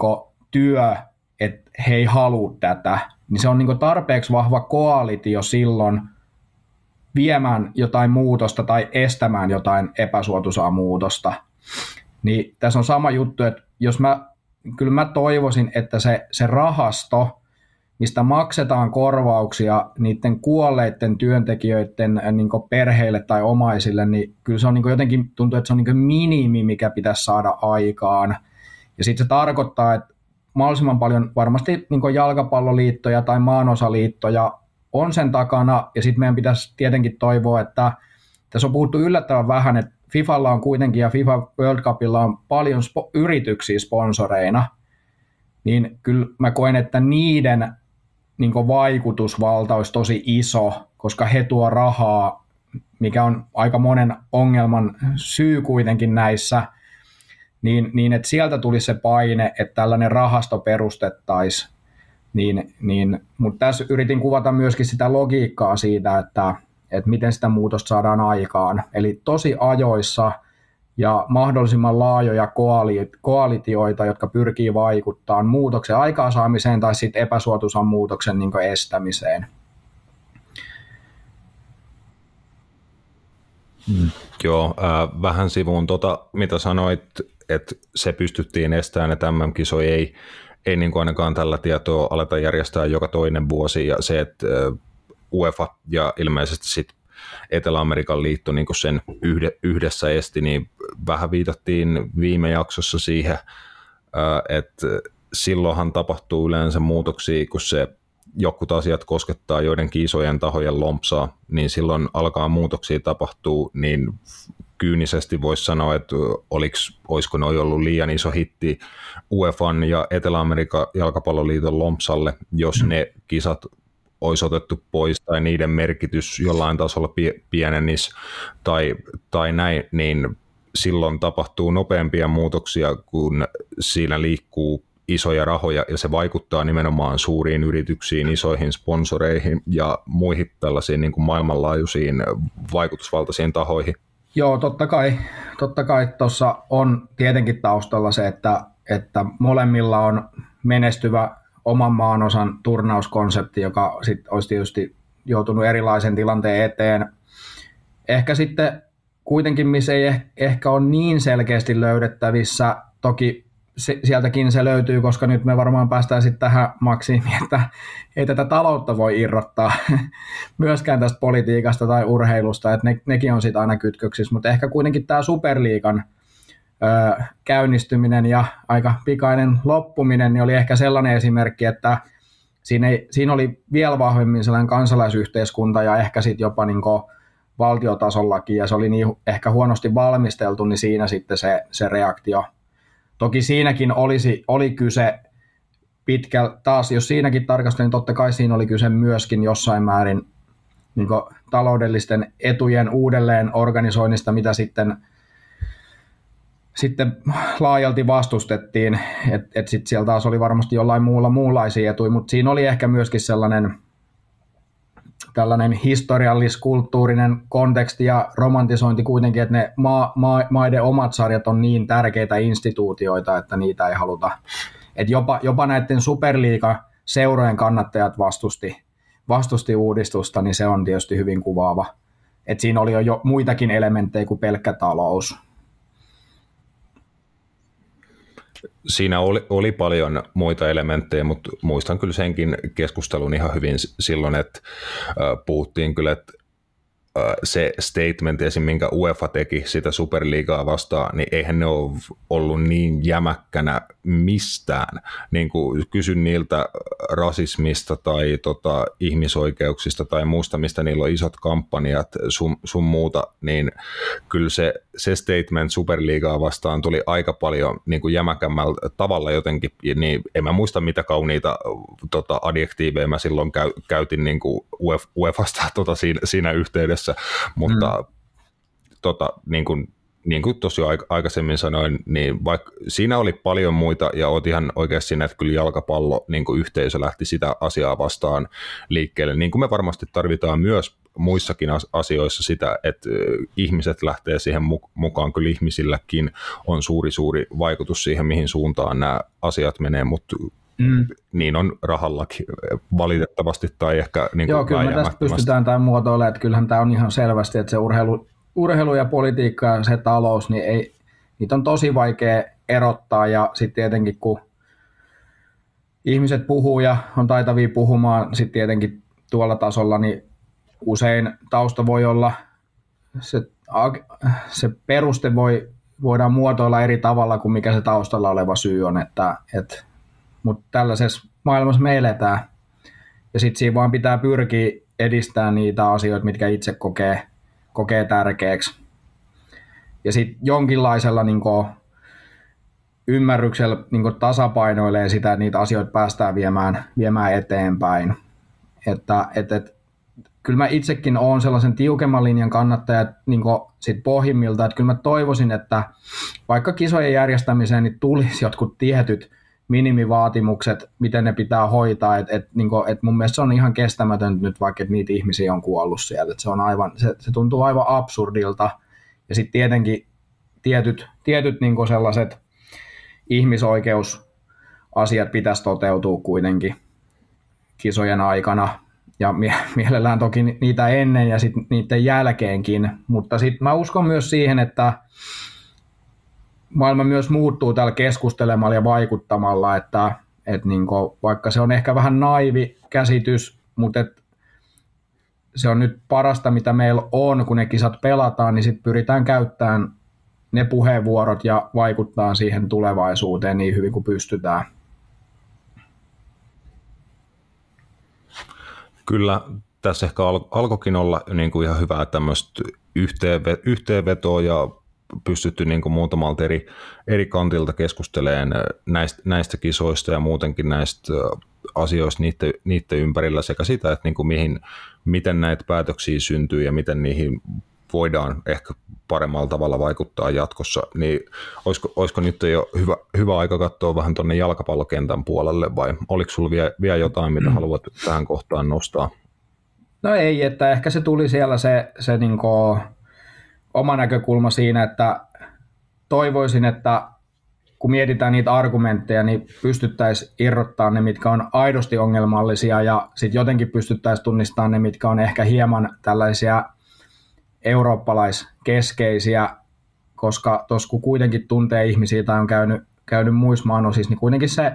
työ, että he ei halua tätä, niin se on niin tarpeeksi vahva koalitio silloin viemään jotain muutosta tai estämään jotain epäsuotuisaa muutosta. Niin tässä on sama juttu, että jos mä, kyllä mä toivoisin, että se, se rahasto, mistä maksetaan korvauksia niiden kuolleiden työntekijöiden äh, niin perheille tai omaisille, niin kyllä se on niin jotenkin tuntuu, että se on niin minimi, mikä pitäisi saada aikaan. Ja sitten se tarkoittaa, että mahdollisimman paljon varmasti niin jalkapalloliittoja tai maanosaliittoja on sen takana, ja sitten meidän pitäisi tietenkin toivoa, että tässä on puhuttu yllättävän vähän, että FIFalla on kuitenkin ja FIFA World Cupilla on paljon spo- yrityksiä sponsoreina, niin kyllä mä koen, että niiden niin vaikutusvalta olisi tosi iso, koska he tuo rahaa, mikä on aika monen ongelman syy kuitenkin näissä, niin, niin että sieltä tuli se paine, että tällainen rahasto perustettaisiin. Niin, niin, mutta tässä yritin kuvata myöskin sitä logiikkaa siitä, että, että miten sitä muutosta saadaan aikaan. Eli tosi ajoissa ja mahdollisimman laajoja koalitioita, jotka pyrkii vaikuttamaan muutoksen aikaansaamiseen tai sitten epäsuotuisan muutoksen niin estämiseen. Mm. Joo, äh, vähän sivuun tota, mitä sanoit, että se pystyttiin estämään, että MM-kisoja ei, ei niin kuin ainakaan tällä tietoa aleta järjestää joka toinen vuosi, ja se, että UEFA ja ilmeisesti sitten Etelä-Amerikan liitto niin kuin sen yhdessä esti, niin vähän viitattiin viime jaksossa siihen, että silloinhan tapahtuu yleensä muutoksia, kun se jokut asiat koskettaa joidenkin isojen tahojen lompsaa, niin silloin alkaa muutoksia tapahtuu, niin kyynisesti voisi sanoa, että oliks, olisiko ne ollut liian iso hitti UEFan ja Etelä-Amerikan jalkapalloliiton lompsalle, jos mm. ne kisat olisi otettu pois tai niiden merkitys jollain tasolla pienenisi tai, tai näin, niin silloin tapahtuu nopeampia muutoksia, kun siinä liikkuu isoja rahoja ja se vaikuttaa nimenomaan suuriin yrityksiin, isoihin sponsoreihin ja muihin tällaisiin niin kuin maailmanlaajuisiin vaikutusvaltaisiin tahoihin. Joo, totta kai. Totta kai tuossa on tietenkin taustalla se, että, että molemmilla on menestyvä oman maanosan turnauskonsepti, joka sit olisi tietysti joutunut erilaisen tilanteen eteen. Ehkä sitten kuitenkin, missä ei ehkä ole niin selkeästi löydettävissä, toki sieltäkin se löytyy, koska nyt me varmaan päästään sitten tähän maksimiin, että ei tätä taloutta voi irrottaa myöskään tästä politiikasta tai urheilusta, että ne, nekin on sitten aina kytköksissä, mutta ehkä kuitenkin tämä Superliigan ö, käynnistyminen ja aika pikainen loppuminen niin oli ehkä sellainen esimerkki, että siinä, ei, siinä oli vielä vahvemmin sellainen kansalaisyhteiskunta ja ehkä sitten jopa niin valtiotasollakin ja se oli niin ehkä huonosti valmisteltu, niin siinä sitten se, se reaktio. Toki siinäkin olisi, oli kyse pitkä, taas jos siinäkin tarkastelin, niin totta kai siinä oli kyse myöskin jossain määrin niin taloudellisten etujen uudelleen organisoinnista, mitä sitten sitten laajalti vastustettiin, että et sitten siellä taas oli varmasti jollain muulla muunlaisia etuja, mutta siinä oli ehkä myöskin sellainen tällainen historiallis-kulttuurinen konteksti ja romantisointi kuitenkin, että ne maa, maa, maiden omat sarjat on niin tärkeitä instituutioita, että niitä ei haluta. Että jopa, jopa näiden superliiga seurojen kannattajat vastusti, vastusti uudistusta, niin se on tietysti hyvin kuvaava. että siinä oli jo muitakin elementtejä kuin pelkkä talous. Siinä oli, oli paljon muita elementtejä, mutta muistan kyllä senkin keskustelun ihan hyvin silloin, että puhuttiin kyllä, että se statement esim. minkä UEFA teki sitä Superliigaa vastaan, niin eihän ne ole ollut niin jämäkkänä mistään. Niin kuin kysyn niiltä rasismista tai tota, ihmisoikeuksista tai muusta, mistä niillä on isot kampanjat sun, sun muuta, niin kyllä se, se statement Superliigaa vastaan tuli aika paljon niin kuin jämäkämmällä tavalla jotenkin, niin en mä muista mitä kauniita tota, adjektiiveja mä silloin käy, käytin niin kuin UEFasta tota, siinä, siinä yhteydessä, mutta mm. tota, niin kuin, niin kuin jo aikaisemmin sanoin, niin vaikka siinä oli paljon muita, ja oot ihan oikeasti siinä, että kyllä jalkapallo niin kuin yhteisö lähti sitä asiaa vastaan liikkeelle, niin kuin me varmasti tarvitaan myös muissakin asioissa sitä, että ihmiset lähtee siihen mukaan, kyllä ihmisilläkin on suuri suuri vaikutus siihen, mihin suuntaan nämä asiat menee, mutta Mm. Niin on rahallakin valitettavasti tai ehkä niin Joo, kyllä me tästä pystytään tämän muotoilemaan, että kyllähän tämä on ihan selvästi, että se urheilu, urheilu ja politiikka ja se talous, niin ei, niitä on tosi vaikea erottaa ja sitten tietenkin kun ihmiset puhuu ja on taitavia puhumaan sitten tietenkin tuolla tasolla, niin usein tausta voi olla, se, se peruste voi, voidaan muotoilla eri tavalla kuin mikä se taustalla oleva syy on, että, että mutta tällaisessa maailmassa me eletään. Ja sitten siinä vaan pitää pyrkiä edistämään niitä asioita, mitkä itse kokee, kokee tärkeäksi. Ja sitten jonkinlaisella niin kuin, ymmärryksellä niin tasapainoilee sitä, että niitä asioita päästään viemään, viemään eteenpäin. Että, et, et, kyllä mä itsekin olen sellaisen tiukemman linjan kannattaja niin sit pohjimmilta, että kyllä mä toivoisin, että vaikka kisojen järjestämiseen niin tulisi jotkut tietyt minimivaatimukset, miten ne pitää hoitaa, että et, niin et mun mielestä se on ihan kestämätöntä nyt, vaikka että niitä ihmisiä on kuollut sieltä, et se, on aivan, se, se tuntuu aivan absurdilta, ja sitten tietenkin tietyt, tietyt niin sellaiset ihmisoikeusasiat pitäisi toteutua kuitenkin kisojen aikana, ja mie- mielellään toki niitä ennen ja sitten niiden jälkeenkin, mutta sitten mä uskon myös siihen, että maailma myös muuttuu täällä keskustelemalla ja vaikuttamalla, että, että niin kuin, vaikka se on ehkä vähän naivi käsitys, mutta et se on nyt parasta, mitä meillä on, kun ne kisat pelataan, niin sitten pyritään käyttämään ne puheenvuorot ja vaikuttaa siihen tulevaisuuteen niin hyvin kuin pystytään. Kyllä, tässä ehkä alkoikin olla niin kuin ihan hyvää tämmöistä yhteenvetoa ja pystytty niin kuin muutamalta eri, eri kantilta keskustelemaan näistä, näistä kisoista ja muutenkin näistä asioista niiden, niiden ympärillä sekä sitä, että niin kuin mihin, miten näitä päätöksiä syntyy ja miten niihin voidaan ehkä paremmalla tavalla vaikuttaa jatkossa, niin olisiko, olisiko nyt jo hyvä, hyvä aika katsoa vähän tuonne jalkapallokentän puolelle vai oliko sinulla vielä, vielä jotain, mitä mm. haluat tähän kohtaan nostaa? No ei, että ehkä se tuli siellä se, se niin kuin oma näkökulma siinä, että toivoisin, että kun mietitään niitä argumentteja, niin pystyttäisiin irrottaa ne, mitkä on aidosti ongelmallisia ja sitten jotenkin pystyttäisiin tunnistamaan ne, mitkä on ehkä hieman tällaisia eurooppalaiskeskeisiä, koska tuossa kun kuitenkin tuntee ihmisiä tai on käynyt, käynyt muissa maanosissa, niin kuitenkin se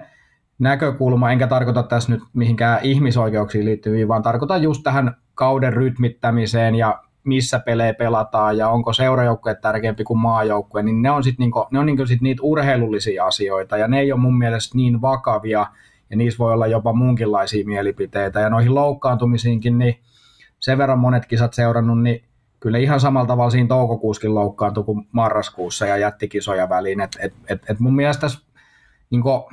näkökulma, enkä tarkoita tässä nyt mihinkään ihmisoikeuksiin liittyviin, vaan tarkoitan just tähän kauden rytmittämiseen ja missä pelejä pelataan ja onko seurajoukkue tärkeämpi kuin maajoukkue, niin ne on sitten niinku, ne on niinku sit niitä urheilullisia asioita ja ne ei ole mun mielestä niin vakavia ja niissä voi olla jopa muunkinlaisia mielipiteitä ja noihin loukkaantumisiinkin, niin sen verran monet kisat seurannut, niin kyllä ihan samalla tavalla siinä toukokuuskin loukkaantui kuin marraskuussa ja jätti kisoja väliin. Et, et, et, et mun mielestä niin kuin,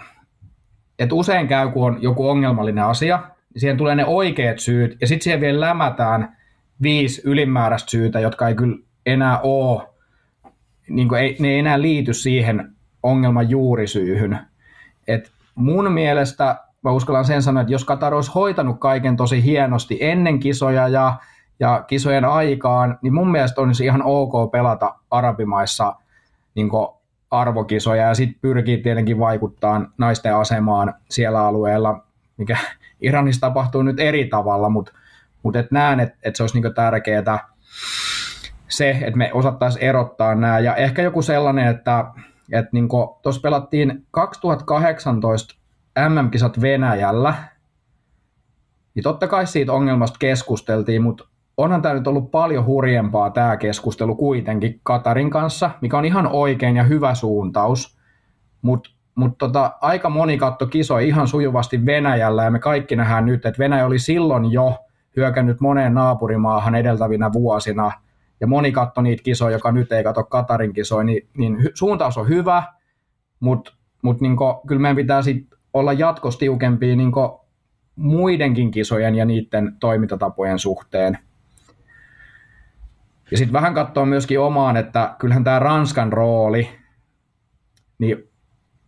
et usein käy, kun on joku ongelmallinen asia, niin siihen tulee ne oikeat syyt ja sitten siihen vielä lämätään viisi ylimääräistä syytä, jotka ei kyllä enää ole, niin kuin ei, ne ei enää liity siihen ongelman juurisyyhyn. Et mun mielestä, mä uskallan sen sanoa, että jos Katar olisi hoitanut kaiken tosi hienosti ennen kisoja ja, ja kisojen aikaan, niin mun mielestä olisi ihan ok pelata arabimaissa niin arvokisoja ja sitten pyrkii tietenkin vaikuttaa naisten asemaan siellä alueella, mikä Iranissa tapahtuu nyt eri tavalla, mutta mutta et näen, että et se olisi niinku tärkeää se, että me osattaisiin erottaa nämä. Ja ehkä joku sellainen, että et niinku, tuossa pelattiin 2018 MM-kisat Venäjällä, niin totta kai siitä ongelmasta keskusteltiin, mutta onhan tämä nyt ollut paljon hurjempaa tämä keskustelu kuitenkin Katarin kanssa, mikä on ihan oikein ja hyvä suuntaus, mutta mut tota, aika moni katto kisoi ihan sujuvasti Venäjällä ja me kaikki nähdään nyt, että Venäjä oli silloin jo hyökännyt moneen naapurimaahan edeltävinä vuosina ja moni katto niitä kisoja, joka nyt ei kato Katarin kisoja, niin, niin suuntaus on hyvä, mutta mut niinku, kyllä meidän pitää sit olla jatkossa tiukempia niinku muidenkin kisojen ja niiden toimintatapojen suhteen. Ja sitten vähän katsoa myöskin omaan, että kyllähän tämä Ranskan rooli niin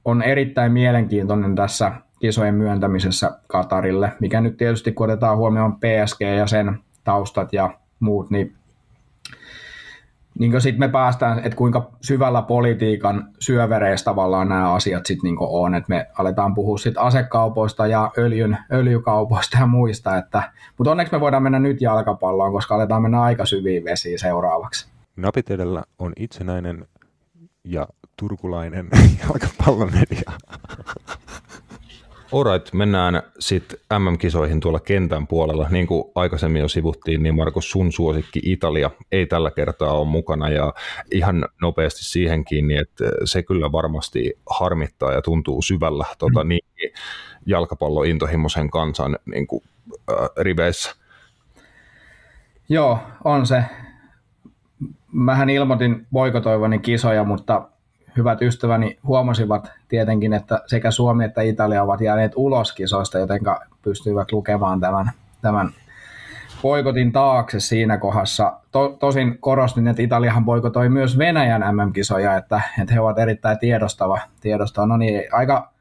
on erittäin mielenkiintoinen tässä kisojen myöntämisessä Katarille, mikä nyt tietysti kun otetaan huomioon PSG ja sen taustat ja muut, niin niin sitten me päästään, että kuinka syvällä politiikan syövereistä tavallaan nämä asiat sitten niin on, että me aletaan puhua sitten asekaupoista ja öljyn, öljykaupoista ja muista, että, mutta onneksi me voidaan mennä nyt jalkapalloon, koska aletaan mennä aika syviin vesiin seuraavaksi. Napit edellä on itsenäinen ja turkulainen jalkapallomedia. Alright, mennään sitten MM-kisoihin tuolla kentän puolella. Niin kuin aikaisemmin jo sivuttiin, niin Markus, sun suosikki Italia ei tällä kertaa ole mukana ja ihan nopeasti siihen kiinni, että se kyllä varmasti harmittaa ja tuntuu syvällä tota, mm. niin jalkapallointohimoisen kansan niin kuin, äh, riveissä. Joo, on se. Mähän ilmoitin boikotoivani kisoja, mutta hyvät ystäväni huomasivat tietenkin, että sekä Suomi että Italia ovat jääneet ulos kisoista, joten pystyivät lukemaan tämän, tämän poikotin taakse siinä kohdassa. To, tosin korostin, että Italiahan poikotoi myös Venäjän MM-kisoja, että, että he ovat erittäin tiedostava. tiedostava. No niin, aika,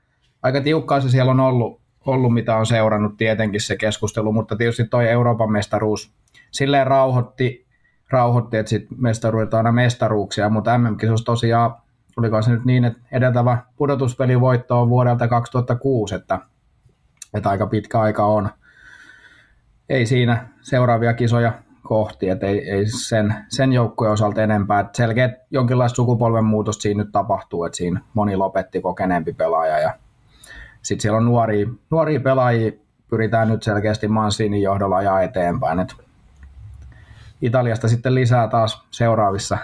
aika tiukkaa se siellä on ollut, ollut, mitä on seurannut tietenkin se keskustelu, mutta tietysti toi Euroopan mestaruus silleen rauhoitti, rauhoitti että sitten mestaruudet aina mestaruuksia, mutta MM-kisossa tosiaan oliko se nyt niin, että edeltävä pudotuspelivoitto on vuodelta 2006, että, että aika pitkä aika on. Ei siinä seuraavia kisoja kohti, että ei, ei sen, sen joukkueen osalta enempää. Että selkeä jonkinlaista sukupolven muutosta siinä nyt tapahtuu, että siinä moni lopetti kokeneempi pelaaja ja sitten siellä on nuoria, nuoria pelaajia, pyritään nyt selkeästi Mansinin johdolla ajaa eteenpäin. Et Italiasta sitten lisää taas seuraavissa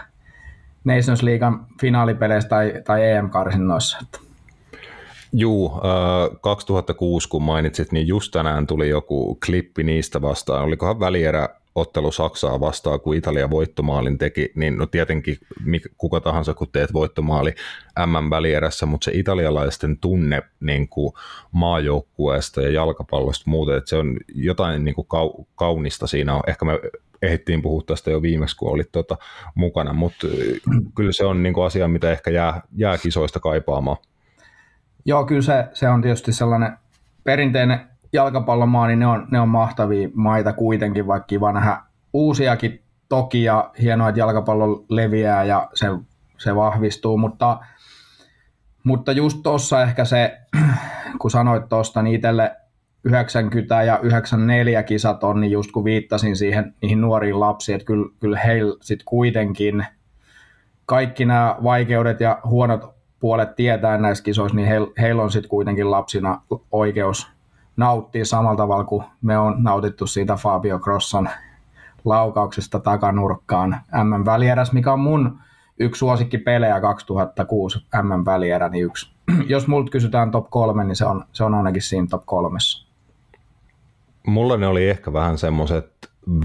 Nations Leaguean finaalipeleissä tai, tai EM-karsinnoissa. Juu, äh, 2006 kun mainitsit, niin just tänään tuli joku klippi niistä vastaan. Olikohan välierä ottelu Saksaa vastaan, kun Italia voittomaalin teki, niin no tietenkin kuka tahansa, kun teet voittomaali M-välierässä, mutta se italialaisten tunne niin kuin maajoukkueesta ja jalkapallosta muuten, että se on jotain niin kuin kau- kaunista siinä on. Ehkä me ehdittiin puhua tästä jo viimeksi, kun olit tuota mukana, mutta kyllä se on niin kuin asia, mitä ehkä jää, jää kisoista kaipaamaan. Joo, kyllä se, se on tietysti sellainen perinteinen jalkapallomaa, niin ne on, ne on mahtavia maita kuitenkin, vaikka kiva nähdä uusiakin toki ja hienoa, että jalkapallo leviää ja se, se vahvistuu, mutta, mutta just tuossa ehkä se, kun sanoit tuosta, niin itselle 90 ja 94 kisat on, niin just kun viittasin siihen niihin nuoriin lapsiin, että kyllä, kyllä heillä sitten kuitenkin kaikki nämä vaikeudet ja huonot puolet tietää näissä kisoissa, niin heillä heil on sitten kuitenkin lapsina oikeus nauttia samalla tavalla kuin me on nautittu siitä Fabio Crosson laukauksesta takanurkkaan M-välieräs, mikä on mun yksi suosikki pelejä 2006 M-välierä, niin yksi. Jos multa kysytään top kolme, niin se on, se on ainakin siinä top kolmessa. Mulla ne oli ehkä vähän semmoiset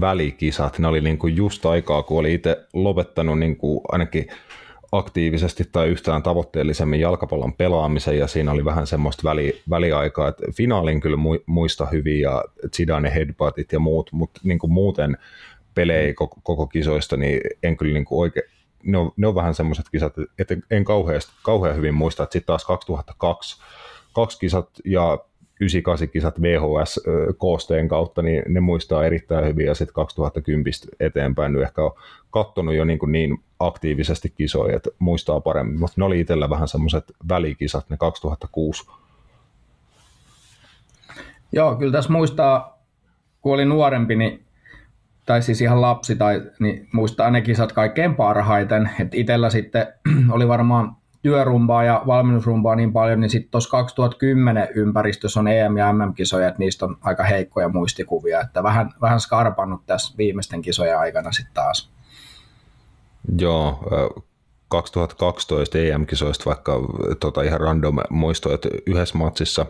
välikisat. Ne oli niinku just aikaa, kun oli itse lopettanut niinku ainakin aktiivisesti tai yhtään tavoitteellisemmin jalkapallon pelaamisen ja siinä oli vähän semmoista väli, väliaikaa, että finaalin kyllä muista hyvin ja Zidane headbuttit ja muut, mutta niin kuin muuten pelejä koko, koko kisoista, niin en kyllä niin kuin oikein, ne on, ne on vähän semmoiset kisat, että en kauheasti, kauhean hyvin muista, että sitten taas 2002 kaksi kisat ja 98 kisat VHS-koosteen kautta, niin ne muistaa erittäin hyvin ja sitten 2010 eteenpäin nyt ehkä on kattonut jo niin, niin aktiivisesti kisoja, että muistaa paremmin, mutta ne oli itsellä vähän semmoiset välikisat, ne 2006. Joo, kyllä tässä muistaa, kun oli nuorempi, niin, tai siis ihan lapsi, tai, niin muistaa ne kisat kaikkein parhaiten. että itsellä sitten oli varmaan työrumbaa ja valmennusrumbaa niin paljon, niin sitten tuossa 2010 ympäristössä on EM- ja MM-kisoja, että niistä on aika heikkoja muistikuvia, että vähän, vähän skarpannut tässä viimeisten kisojen aikana sitten taas. Joo, 2012 EM-kisoista vaikka tota ihan random muisto, että yhdessä matsissa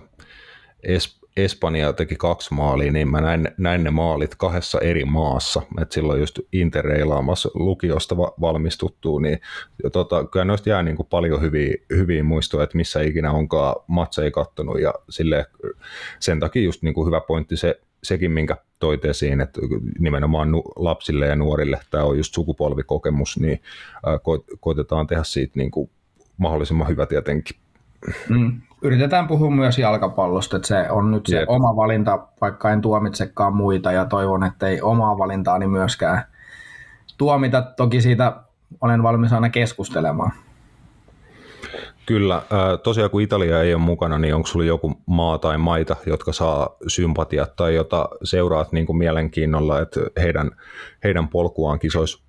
Espanja teki kaksi maalia, niin mä näin, näin ne maalit kahdessa eri maassa. Et silloin just interreilaamassa lukiosta va- valmistuttuu, niin tota, kyllä noista jää niin kuin paljon hyviä, hyviä muistoja, että missä ikinä onkaan matseja kattonut ja sille, sen takia just niin kuin hyvä pointti se, sekin, minkä toit esiin, että nimenomaan lapsille ja nuorille tämä on just sukupolvikokemus, niin ko- koitetaan tehdä siitä niin kuin mahdollisimman hyvä tietenkin. Mm. Yritetään puhua myös jalkapallosta, että se on nyt se Jep. oma valinta, vaikka en tuomitsekaan muita ja toivon, että ei omaa valintaani myöskään tuomita. Toki siitä olen valmis aina keskustelemaan. Kyllä. Tosiaan kun Italia ei ole mukana, niin onko sinulla joku maa tai maita, jotka saa sympatiat tai jota seuraat niin kuin mielenkiinnolla, että heidän, heidän polkuaan kisoissa?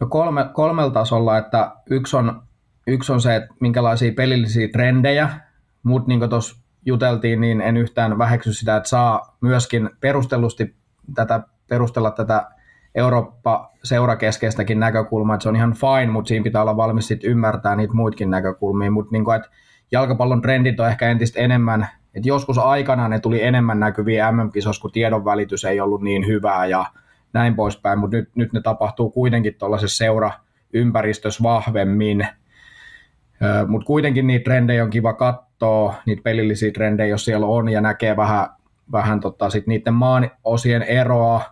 No kolme, kolmella tasolla, että yksi on, yksi on se, että minkälaisia pelillisiä trendejä, mutta niin kuin tuossa juteltiin, niin en yhtään väheksy sitä, että saa myöskin perustellusti tätä, perustella tätä Eurooppa-seurakeskeistäkin näkökulmaa, että se on ihan fine, mutta siinä pitää olla valmis sit ymmärtää niitä muitakin näkökulmia, mutta niin jalkapallon trendit on ehkä entistä enemmän, että joskus aikana ne tuli enemmän näkyviä MM-kisoissa, kun tiedonvälitys ei ollut niin hyvää ja näin poispäin, mutta nyt, nyt ne tapahtuu kuitenkin tuollaisessa seuraympäristössä vahvemmin, mutta kuitenkin niitä trendejä on kiva katsoa, niitä pelillisiä trendejä, jos siellä on, ja näkee vähän, vähän tota, sit niiden maan osien eroa,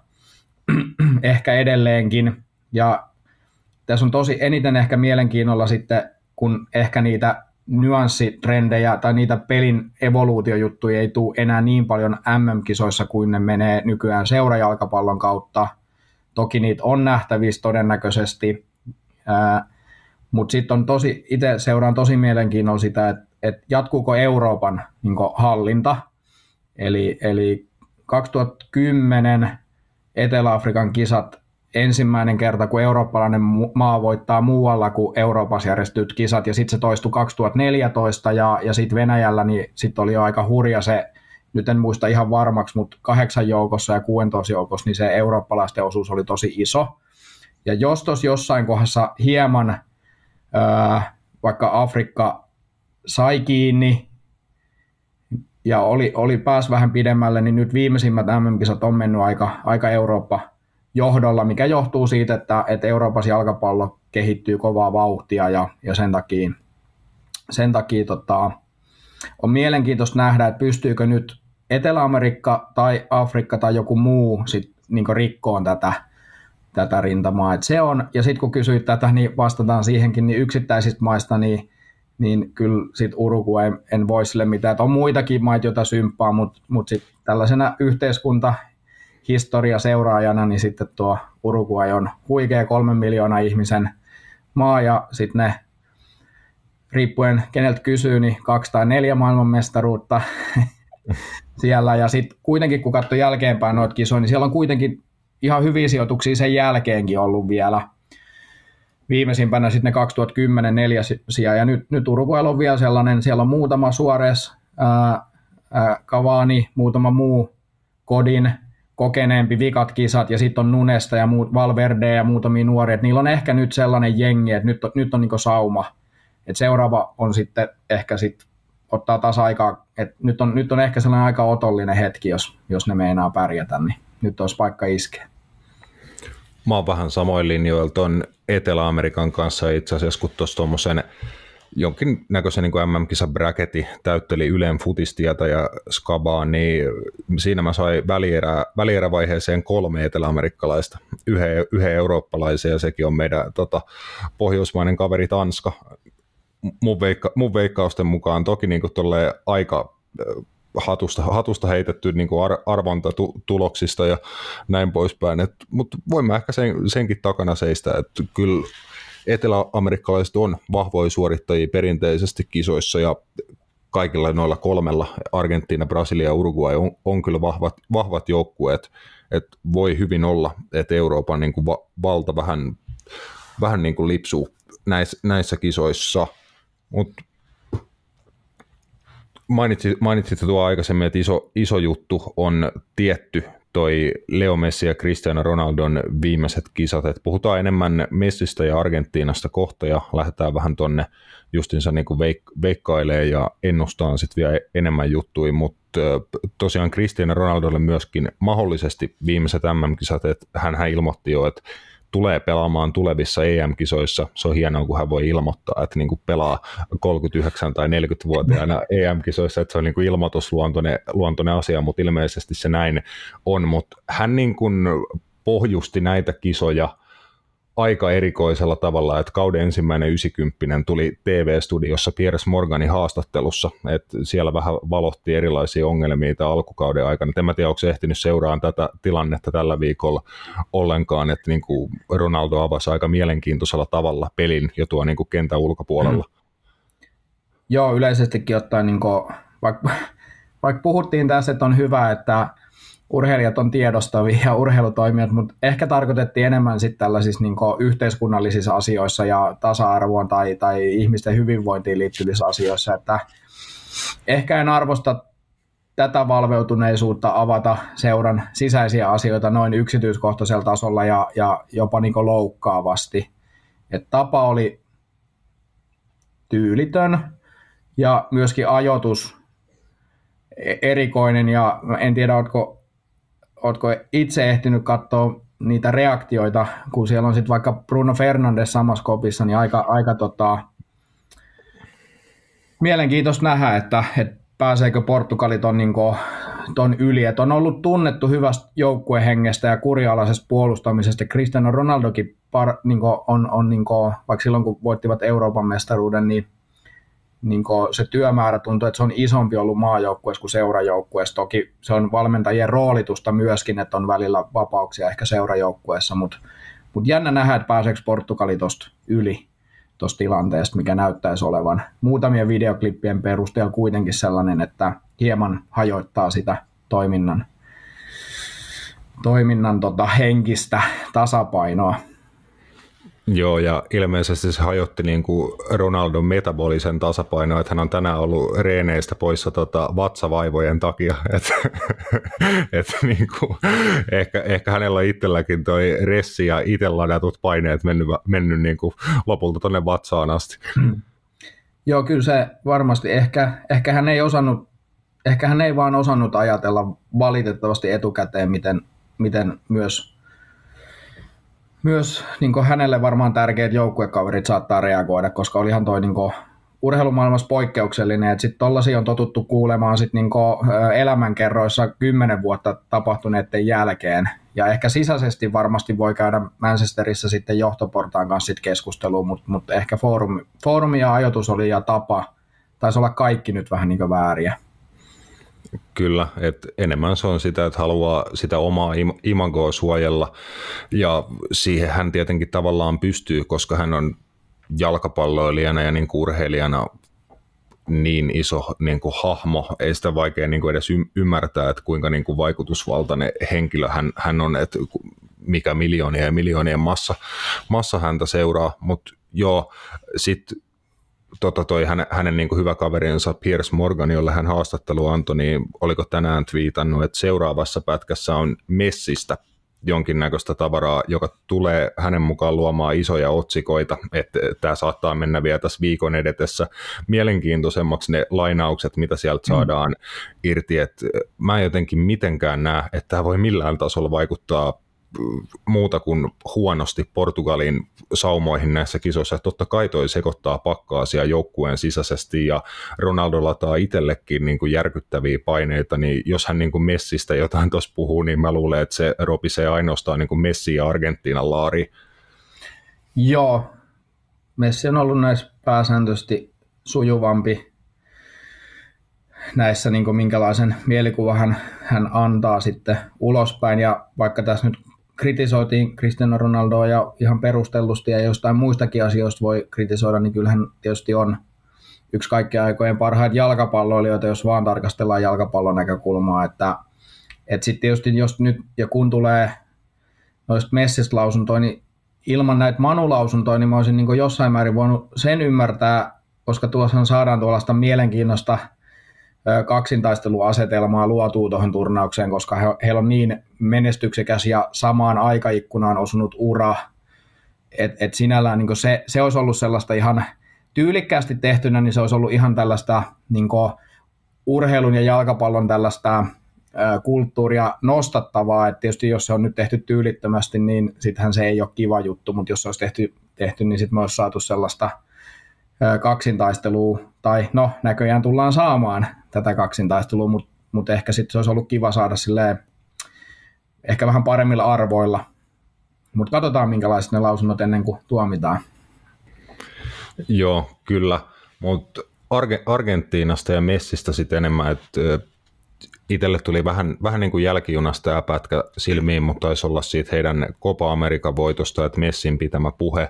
ehkä edelleenkin. Ja tässä on tosi eniten ehkä mielenkiinnolla sitten, kun ehkä niitä nyanssitrendejä tai niitä pelin evoluutiojuttuja ei tule enää niin paljon MM-kisoissa kuin ne menee nykyään seurajalkapallon kautta. Toki niitä on nähtävissä todennäköisesti, mutta sitten on tosi, itse seuraan tosi mielenkiinnolla sitä, että et jatkuuko Euroopan niin hallinta. Eli, eli 2010 Etelä-Afrikan kisat ensimmäinen kerta, kun eurooppalainen maa voittaa muualla kuin Euroopassa järjestetyt kisat, ja sitten se toistui 2014, ja, ja sitten Venäjällä niin sit oli jo aika hurja se, nyt en muista ihan varmaksi, mutta kahdeksan joukossa ja kuuentoista joukossa, niin se eurooppalaisten osuus oli tosi iso. Ja jos tuossa jossain kohdassa hieman vaikka Afrikka sai kiinni ja oli, oli pääs vähän pidemmälle, niin nyt viimeisimmät MM-kisat on mennyt aika, aika Eurooppa johdolla, mikä johtuu siitä, että, että Euroopassa jalkapallo kehittyy kovaa vauhtia ja, ja sen takia, sen takia tota, on mielenkiintoista nähdä, että pystyykö nyt Etelä-Amerikka tai Afrikka tai joku muu sit, niin rikkoon tätä, tätä rintamaa. Et se on, ja sitten kun kysyit tätä, niin vastataan siihenkin, niin yksittäisistä maista, niin, niin kyllä sit Uruguay en voi sille mitään. Et on muitakin maita, joita symppaa, mutta mut sitten tällaisena yhteiskunta historia seuraajana, niin sitten tuo Uruguay on huikea kolmen miljoonaa ihmisen maa, ja sitten ne riippuen keneltä kysyy, niin kaksi tai neljä maailmanmestaruutta siellä, ja sitten kuitenkin kun katsoo jälkeenpäin noita kisoja, niin siellä on kuitenkin ihan hyviä sijoituksia sen jälkeenkin ollut vielä. Viimeisimpänä sitten ne 2010 neljä sijaa, ja nyt, nyt Uruguay on vielä sellainen, siellä on muutama Suores, Cavani, muutama muu Kodin, kokeneempi vikat kisat, ja sitten on Nunesta ja muut, Valverde ja muutamia nuoria, että niillä on ehkä nyt sellainen jengi, että nyt, nyt on niin sauma. Et seuraava on sitten ehkä sitten ottaa taas aikaa, että nyt on, nyt on ehkä sellainen aika otollinen hetki, jos, jos ne meinaa pärjätä, niin nyt olisi paikka iskeä. Mä oon vähän samoin linjoilla tuon Etelä-Amerikan kanssa itse asiassa, kun tuossa tuommoisen jonkinnäköisen niin MM-kisa bracketti täytteli Ylen futistietä ja skabaa, niin siinä mä sain välierä, välierävaiheeseen kolme eteläamerikkalaista, yhden, yhden eurooppalaisen ja sekin on meidän tota, pohjoismainen kaveri Tanska. Mun, veikka, mun veikkausten mukaan toki niin aika hatusta, hatusta heitetty niin kuin ar, arvontatuloksista ja näin poispäin. Mutta voimme ehkä sen, senkin takana seistä, että kyllä eteläamerikkalaiset on vahvoja suorittajia perinteisesti kisoissa ja kaikilla noilla kolmella, Argentiina, Brasilia ja Uruguay, on, on kyllä vahvat, vahvat joukkueet. että voi hyvin olla, että Euroopan niin kuin va, valta vähän, vähän niin kuin lipsuu näissä, näissä kisoissa – Mut mainitsit, mainitsit tuo aikaisemmin, että iso, iso juttu on tietty toi Leo Messi ja Cristiano Ronaldon viimeiset kisat. Et puhutaan enemmän Messistä ja Argentiinasta kohta ja lähdetään vähän tonne justinsa niin kuin veik- veikkailee ja ennustaa sitten vielä enemmän juttuja, mutta tosiaan Cristiano Ronaldolle myöskin mahdollisesti viimeiset MM-kisat, että hän ilmoitti jo, että tulee pelaamaan tulevissa EM-kisoissa. Se on hienoa, kun hän voi ilmoittaa, että niin kuin pelaa 39 tai 40-vuotiaana EM-kisoissa, että se on niin kuin ilmoitusluontoinen luontoinen asia, mutta ilmeisesti se näin on. Mutta hän niin kuin pohjusti näitä kisoja – aika erikoisella tavalla, että kauden ensimmäinen 90 tuli TV-studiossa Piers Morganin haastattelussa, että siellä vähän valotti erilaisia ongelmia tämän alkukauden aikana. En mä tiedä, onko se ehtinyt seuraamaan tätä tilannetta tällä viikolla ollenkaan, että niin kuin Ronaldo avasi aika mielenkiintoisella tavalla pelin jo tuo niin kuin kentän ulkopuolella. Mm. Joo, yleisestikin ottaen, niin kuin, vaikka, vaikka puhuttiin tässä, että on hyvä, että urheilijat on tiedostavia ja urheilutoimijat, mutta ehkä tarkoitettiin enemmän sitten tällaisissa niin yhteiskunnallisissa asioissa ja tasa-arvoon tai, tai ihmisten hyvinvointiin liittyvissä asioissa, että ehkä en arvosta tätä valveutuneisuutta avata seuran sisäisiä asioita noin yksityiskohtaisella tasolla ja, ja jopa niin loukkaavasti. Et tapa oli tyylitön ja myöskin ajoitus e-, erikoinen ja en tiedä, oletko ootko itse ehtinyt katsoa niitä reaktioita, kun siellä on sitten vaikka Bruno Fernandes samassa kopissa, niin aika, aika tota, mielenkiintoista nähdä, että, että pääseekö Portugali ton, niin kuin, ton yli. Et on ollut tunnettu hyvästä joukkuehengestä ja kurialaisesta puolustamisesta. Cristiano Ronaldokin par, niin kuin, on, on niin kuin, vaikka silloin kun voittivat Euroopan mestaruuden, niin niin se työmäärä tuntuu, että se on isompi ollut maajoukkueessa kuin seurajoukkueessa. Toki se on valmentajien roolitusta myöskin, että on välillä vapauksia ehkä seurajoukkueessa, mutta mut jännä nähdä, että pääseekö Portugali tuosta yli tuosta tilanteesta, mikä näyttäisi olevan muutamien videoklippien perusteella kuitenkin sellainen, että hieman hajoittaa sitä toiminnan, toiminnan tota henkistä tasapainoa. Joo, ja ilmeisesti se hajotti niin kuin Ronaldon metabolisen tasapaino, että hän on tänään ollut reeneistä poissa tota, vatsavaivojen takia, että et, niin kuin, ehkä, ehkä hänellä itselläkin toi ressi ja itse ladatut paineet mennyt, mennyt niin kuin lopulta tuonne vatsaan asti. Hmm. Joo, kyllä se varmasti, ehkä, ehkä hän ei osannut, ehkä hän ei vaan osannut ajatella valitettavasti etukäteen, miten, miten myös myös niin hänelle varmaan tärkeät joukkuekaverit saattaa reagoida, koska olihan toi niin urheilumaailmassa poikkeuksellinen, että sitten tollasia on totuttu kuulemaan sit niin elämänkerroissa kymmenen vuotta tapahtuneiden jälkeen. Ja ehkä sisäisesti varmasti voi käydä Manchesterissa sitten johtoportaan kanssa sit keskustelua, mutta mut ehkä foorumi, foorumi ja ajoitus oli ja tapa taisi olla kaikki nyt vähän niin vääriä. Kyllä, että enemmän se on sitä, että haluaa sitä omaa imagoa suojella. Ja siihen hän tietenkin tavallaan pystyy, koska hän on jalkapalloilijana ja niin urheilijana niin iso niin kuin hahmo, ei sitä vaikea niin kuin edes ymmärtää, että kuinka niin kuin vaikutusvaltainen henkilö hän, hän on, että mikä miljoonia ja miljoonien massa, massa häntä seuraa, mutta joo, sitten tota toi hänen, hänen niin kuin hyvä kaverinsa Piers Morgan, jolle hän haastattelu antoi, niin oliko tänään twiitannut, että seuraavassa pätkässä on Messistä jonkinnäköistä tavaraa, joka tulee hänen mukaan luomaan isoja otsikoita, että tämä saattaa mennä vielä tässä viikon edetessä mielenkiintoisemmaksi ne lainaukset, mitä sieltä mm. saadaan irti, että mä en jotenkin mitenkään näe, että tämä voi millään tasolla vaikuttaa muuta kuin huonosti Portugalin saumoihin näissä kisoissa. Totta kai toi sekoittaa pakkaasia joukkueen sisäisesti ja Ronaldo lataa itsellekin niin kuin järkyttäviä paineita, niin jos hän niin kuin Messistä jotain tuossa puhuu, niin mä luulen, että se ropisee ainoastaan niin kuin Messi ja Argentiinan laari. Joo, Messi on ollut näissä pääsääntöisesti sujuvampi näissä, niin minkälaisen mielikuvan hän, hän antaa sitten ulospäin. Ja vaikka tässä nyt kritisoitiin Cristiano Ronaldoa ja ihan perustellusti ja jostain muistakin asioista voi kritisoida, niin kyllähän tietysti on yksi kaikkien aikojen parhaita jalkapalloilijoita, jos vaan tarkastellaan jalkapallon näkökulmaa, että, että sitten tietysti jos nyt ja kun tulee noista Messistä lausuntoja, niin ilman näitä Manu-lausuntoja, niin mä olisin niin jossain määrin voinut sen ymmärtää koska tuossa saadaan tuollaista mielenkiinnosta kaksintaisteluasetelmaa luotuu tuohon turnaukseen, koska he, heillä on niin menestyksekäs ja samaan aikaikkunaan osunut ura, että et sinällään niin se, se olisi ollut sellaista ihan tyylikkäästi tehtynä, niin se olisi ollut ihan tällaista niin urheilun ja jalkapallon tällaista kulttuuria nostattavaa, että tietysti jos se on nyt tehty tyylittömästi, niin sittenhän se ei ole kiva juttu, mutta jos se olisi tehty, tehty niin sitten me olisi saatu sellaista kaksintaistelua, tai no näköjään tullaan saamaan tätä kaksintaistelua, mutta mut ehkä sitten se olisi ollut kiva saada silleen, ehkä vähän paremmilla arvoilla, mutta katsotaan minkälaiset ne lausunnot ennen kuin tuomitaan. Joo, kyllä, mutta Arge- Argentiinasta ja Messistä sitten enemmän, että itselle tuli vähän, vähän niin kuin jälkijunasta ja pätkä silmiin, mutta taisi olla siitä heidän Copa Amerikan voitosta, että Messin pitämä puhe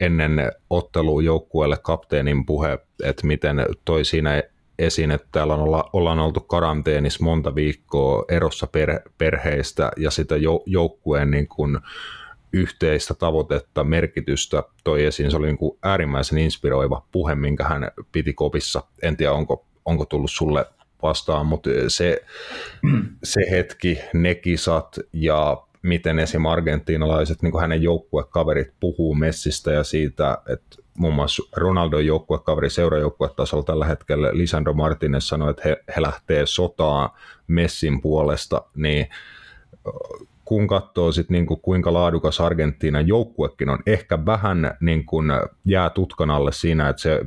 ennen ottelua joukkueelle kapteenin puhe, että miten toi siinä esiin, että täällä on olla, ollaan oltu karanteenissa monta viikkoa erossa per, perheistä ja sitä joukkueen niin kuin yhteistä tavoitetta, merkitystä toi esiin. Se oli niin kuin äärimmäisen inspiroiva puhe, minkä hän piti kopissa. En tiedä, onko, onko tullut sulle vastaan, mutta se, se hetki, ne kisat ja miten esim. argentiinalaiset, niin kuin hänen joukkuekaverit puhuu Messistä ja siitä, että muun muassa Ronaldon joukkuekaveri seurajoukkuetasolla tällä hetkellä Lisandro Martinez sanoi, että he, he lähtee sotaan Messin puolesta, niin kun katsoo sit niinku, kuinka laadukas Argentiinan joukkuekin on, ehkä vähän niin kuin jää tutkan alle siinä, että se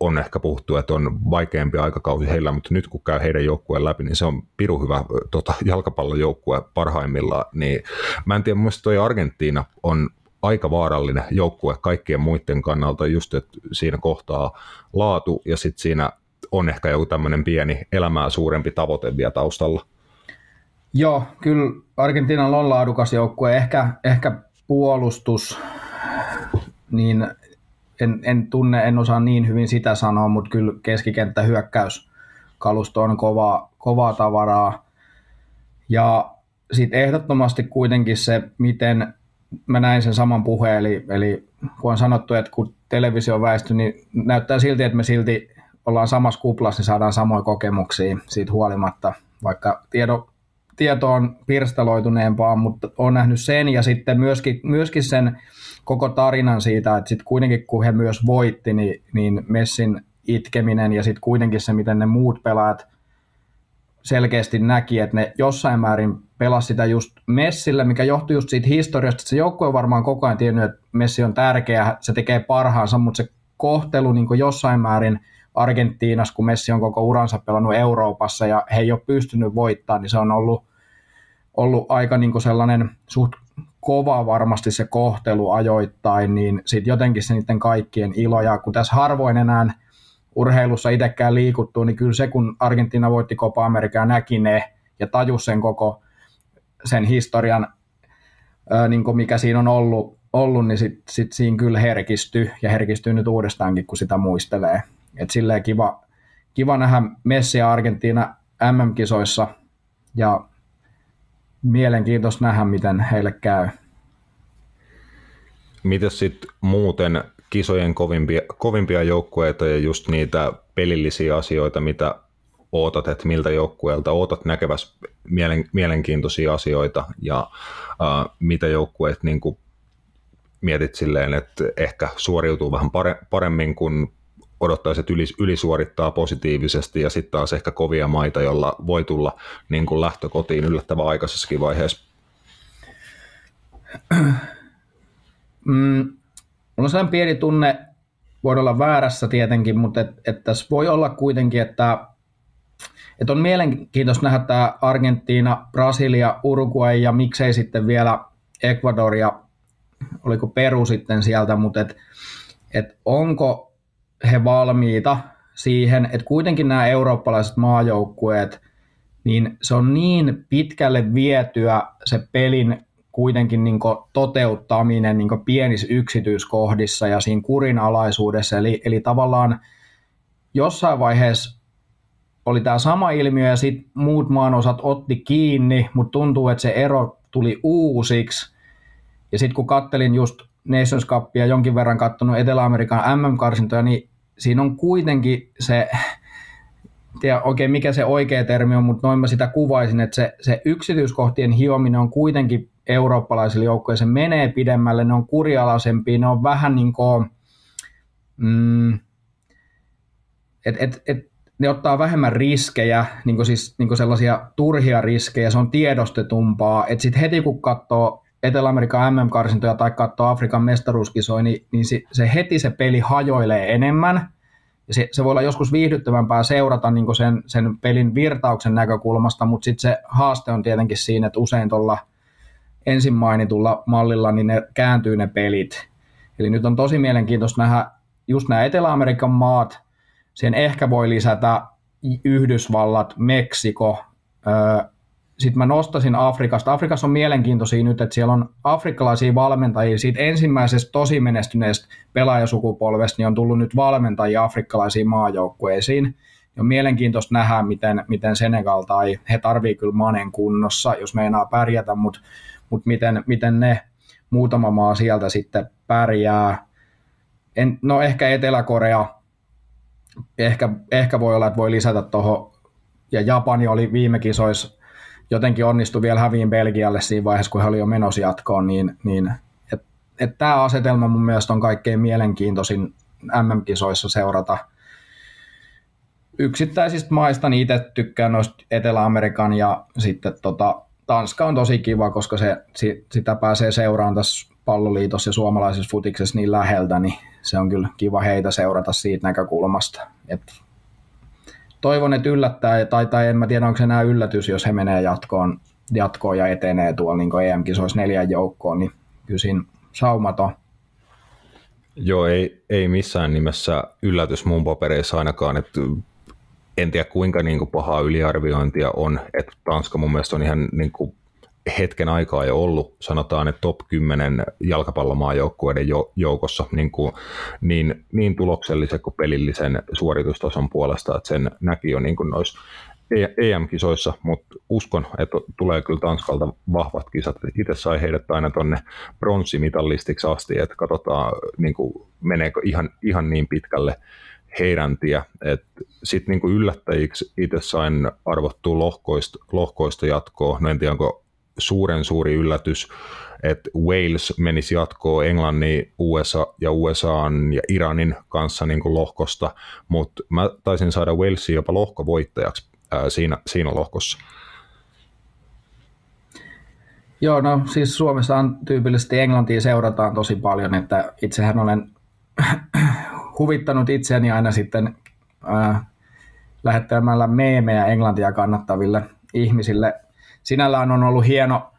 on ehkä puhuttu, että on vaikeampi aikakausi heillä, mutta nyt kun käy heidän joukkueen läpi, niin se on piru hyvä tota, jalkapallojoukkue parhaimmillaan. Niin, mä en tiedä, mun toi Argentiina on aika vaarallinen joukkue kaikkien muiden kannalta, just että siinä kohtaa laatu ja sitten siinä on ehkä joku tämmöinen pieni elämää suurempi tavoite vielä taustalla. Joo, kyllä Argentiinalla on laadukas joukkue, ehkä, ehkä puolustus, niin en, en tunne, en osaa niin hyvin sitä sanoa, mutta kyllä keskikenttä hyökkäys kalusto on kovaa, kovaa tavaraa. Ja sitten ehdottomasti kuitenkin se, miten mä näin sen saman puheen, eli, eli kun on sanottu, että kun televisio on väisty, niin näyttää silti, että me silti ollaan samassa kuplassa, niin saadaan samoja kokemuksia siitä huolimatta, vaikka tiedo, tieto on pirstaloituneempaa, mutta on nähnyt sen ja sitten myöskin, myöskin sen koko tarinan siitä, että sitten kuitenkin kun he myös voitti, niin, niin Messin itkeminen ja sitten kuitenkin se, miten ne muut pelaajat selkeästi näki, että ne jossain määrin pelasi sitä just Messille, mikä johtui just siitä historiasta, että se joukkue on varmaan koko ajan tiennyt, että Messi on tärkeä, se tekee parhaansa, mutta se kohtelu niin jossain määrin Argentiinassa, kun Messi on koko uransa pelannut Euroopassa ja he ei ole pystynyt voittamaan, niin se on ollut, ollut aika niin sellainen suht kova varmasti se kohtelu ajoittain, niin sitten jotenkin se niiden kaikkien ilo, ja kun tässä harvoin enää urheilussa itsekään liikuttuu, niin kyllä se, kun Argentiina voitti Copa Amerikaa, näki ne ja tajusi sen koko sen historian, ää, niin mikä siinä on ollut, ollut niin sitten sit siinä kyllä herkistyy, ja herkistyy nyt uudestaankin, kun sitä muistelee. Et silleen kiva, kiva nähdä Messi ja Argentiina MM-kisoissa, ja mielenkiintoista nähdä, miten heille käy. Miten sitten muuten kisojen kovimpia, kovimpia joukkueita ja just niitä pelillisiä asioita, mitä ootat, että miltä joukkueelta ootat näkeväs mielen, mielenkiintoisia asioita ja uh, mitä joukkueet niin mietit silleen, että ehkä suoriutuu vähän pare, paremmin kuin odottaisi, että ylisuorittaa positiivisesti ja sitten taas ehkä kovia maita, jolla voi tulla niin kuin lähtökotiin yllättävän aikaisessakin vaiheessa? Mm, mulla on sellainen pieni tunne, voi olla väärässä tietenkin, mutta et, et tässä voi olla kuitenkin, että et on mielenkiintoista nähdä tämä Argentiina, Brasilia, Uruguay ja miksei sitten vielä Ecuador ja oliko Peru sitten sieltä, mutta et, et onko he valmiita siihen, että kuitenkin nämä eurooppalaiset maajoukkueet, niin se on niin pitkälle vietyä se pelin kuitenkin niin toteuttaminen niin pienissä yksityiskohdissa ja siinä kurinalaisuudessa. Eli, eli tavallaan jossain vaiheessa oli tämä sama ilmiö ja sitten muut maanosat otti kiinni, mutta tuntuu, että se ero tuli uusiksi. Ja sitten kun kattelin just Nations Cupia jonkin verran katsonut Etelä-Amerikan MM-karsintoja, niin siinä on kuitenkin se, tiedä oikein mikä se oikea termi on, mutta noin mä sitä kuvaisin, että se, se yksityiskohtien hiominen on kuitenkin eurooppalaisille joukkoille, se menee pidemmälle, ne on kurialaisempia, ne on vähän niin kuin, mm, et, et, et, ne ottaa vähemmän riskejä, niin kuin siis niin kuin sellaisia turhia riskejä, se on tiedostetumpaa, että sitten heti kun katsoo Etelä-Amerikan MM-karsintoja tai katsoo Afrikan mestaruuskisoja, niin, niin se, se heti se peli hajoilee enemmän, ja se, se voi olla joskus viihdyttävämpää seurata niin sen, sen pelin virtauksen näkökulmasta, mutta sitten se haaste on tietenkin siinä, että usein tuolla ensin mainitulla mallilla niin ne kääntyy ne pelit. Eli nyt on tosi mielenkiintoista nähdä just nämä Etelä-Amerikan maat, sen ehkä voi lisätä Yhdysvallat, Meksiko, sitten mä nostasin Afrikasta. Afrikassa on mielenkiintoisia nyt, että siellä on afrikkalaisia valmentajia. Siitä ensimmäisestä tosi menestyneestä pelaajasukupolvesta niin on tullut nyt valmentajia afrikkalaisiin maajoukkueisiin. On mielenkiintoista nähdä, miten, miten Senegal tai he tarvii kyllä Manen kunnossa, jos meinaa pärjätä, mutta, mutta miten, miten ne muutama maa sieltä sitten pärjää. En, no ehkä Etelä-Korea, ehkä, ehkä voi olla, että voi lisätä tuohon, ja Japani oli viime kisoissa jotenkin onnistui vielä häviin Belgialle siinä vaiheessa, kun he oli jo menossa jatkoon, niin, niin tämä asetelma mun mielestä on kaikkein mielenkiintoisin MM-kisoissa seurata. Yksittäisistä maista niin itse tykkään noista Etelä-Amerikan ja sitten tota, Tanska on tosi kiva, koska se, sitä pääsee seuraamaan tässä palloliitossa ja suomalaisessa futiksessa niin läheltä, niin se on kyllä kiva heitä seurata siitä näkökulmasta. Et toivon, että yllättää, tai, tai en mä tiedä, onko se enää yllätys, jos he menee jatkoon, jatkoon ja etenee tuolla niin EM-kisoissa neljän joukkoon, niin kyllä siinä saumaton. Joo, ei, ei missään nimessä yllätys mun papereissa ainakaan, että en tiedä kuinka niin kuin pahaa yliarviointia on, että Tanska mun mielestä on ihan niin kuin hetken aikaa jo ollut, sanotaan, että top 10 jalkapallomaajoukkueiden joukossa niin, kuin, niin, niin tuloksellisen kuin pelillisen suoritustason puolesta, että sen näki jo niin kuin noissa EM-kisoissa, mutta uskon, että tulee kyllä Tanskalta vahvat kisat. Itse sai heidät aina tuonne pronssimitallistiksi asti, että katsotaan, niin kuin, meneekö ihan, ihan niin pitkälle heidän tie. Sitten niin yllättäjiksi itse sain arvottua lohkoista, lohkoista jatkoa. No en tiedä, onko suuren suuri yllätys, että Wales menisi jatkoon Englannin, USA ja USAn ja Iranin kanssa niin kuin lohkosta, mutta mä taisin saada Walesin jopa lohkovoittajaksi ää, siinä, siinä lohkossa. Joo, no siis Suomessa on tyypillisesti Englantia seurataan tosi paljon, että itsehän olen huvittanut itseäni aina sitten äh, lähettämällä meemejä englantia kannattaville ihmisille sinällään on ollut hieno,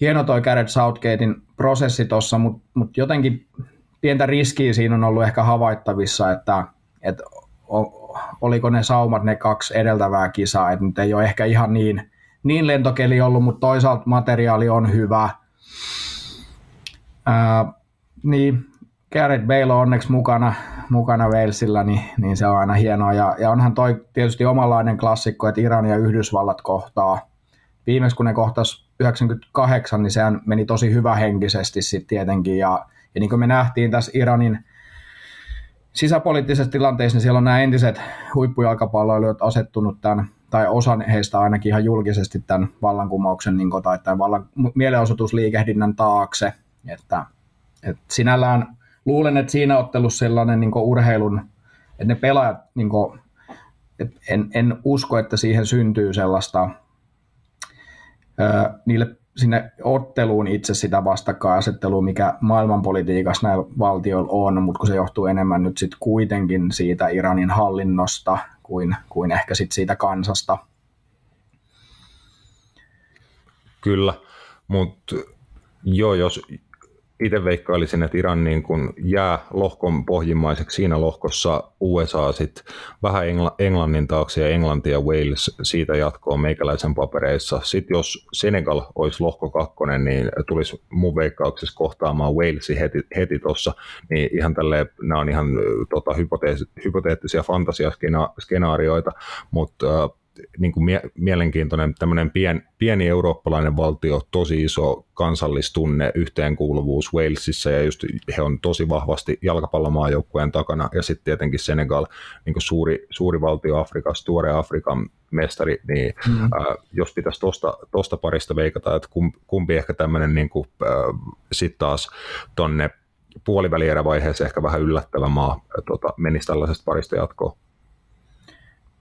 hieno toi Garrett Southgatein prosessi tuossa, mutta mut jotenkin pientä riskiä siinä on ollut ehkä havaittavissa, että, että oliko ne saumat ne kaksi edeltävää kisaa, että nyt ei ole ehkä ihan niin, niin lentokeli ollut, mutta toisaalta materiaali on hyvä. Ää, niin, Garrett Bale on onneksi mukana, mukana Walesilla, niin, niin se on aina hienoa. Ja, ja onhan toi tietysti omanlainen klassikko, että Iran ja Yhdysvallat kohtaa viimeksi kun ne kohtas 98, niin sehän meni tosi hyvä henkisesti sitten tietenkin, ja, ja niin kuin me nähtiin tässä Iranin sisäpoliittisessa tilanteessa, niin siellä on nämä entiset huippujalkapalloilijat asettunut tämän, tai osa heistä ainakin ihan julkisesti tämän vallankumouksen niin kuin, tai tämän vallan, mielenosoitusliikehdinnän taakse, että, että sinällään luulen, että siinä ottelussa sellainen niin urheilun, että ne pelaajat, niin kuin, en, en usko, että siihen syntyy sellaista niille sinne otteluun itse sitä vastakkainasettelua, mikä maailmanpolitiikassa näillä valtioilla on, mutta kun se johtuu enemmän nyt sitten kuitenkin siitä Iranin hallinnosta kuin, kuin ehkä sitten siitä kansasta. Kyllä, mutta joo, jos itse veikkailisin, että Iran niin kun jää lohkon pohjimmaiseksi siinä lohkossa USA sit vähän Engl- Englannin taakse ja Englanti ja Wales siitä jatkoa meikäläisen papereissa. Sitten jos Senegal olisi lohko kakkonen, niin tulisi mun veikkauksessa kohtaamaan Walesin heti, heti tuossa. Niin ihan tälleen, nämä on ihan tota, hypoteettisia fantasiaskenaarioita, mutta äh, niin kuin mie- mielenkiintoinen tämmöinen pien, pieni eurooppalainen valtio, tosi iso kansallistunne, yhteenkuuluvuus Walesissa ja just he on tosi vahvasti jalkapallomaajoukkueen takana ja sitten tietenkin Senegal, niin kuin suuri, suuri valtio Afrikassa, tuore Afrikan mestari, niin mm. äh, jos pitäisi tosta, tosta parista veikata, että kumpi ehkä tämmöinen niin kuin, äh, sitten taas tonne puolivälierävaiheessa ehkä vähän yllättävä maa tota, menisi tällaisesta parista jatkoon.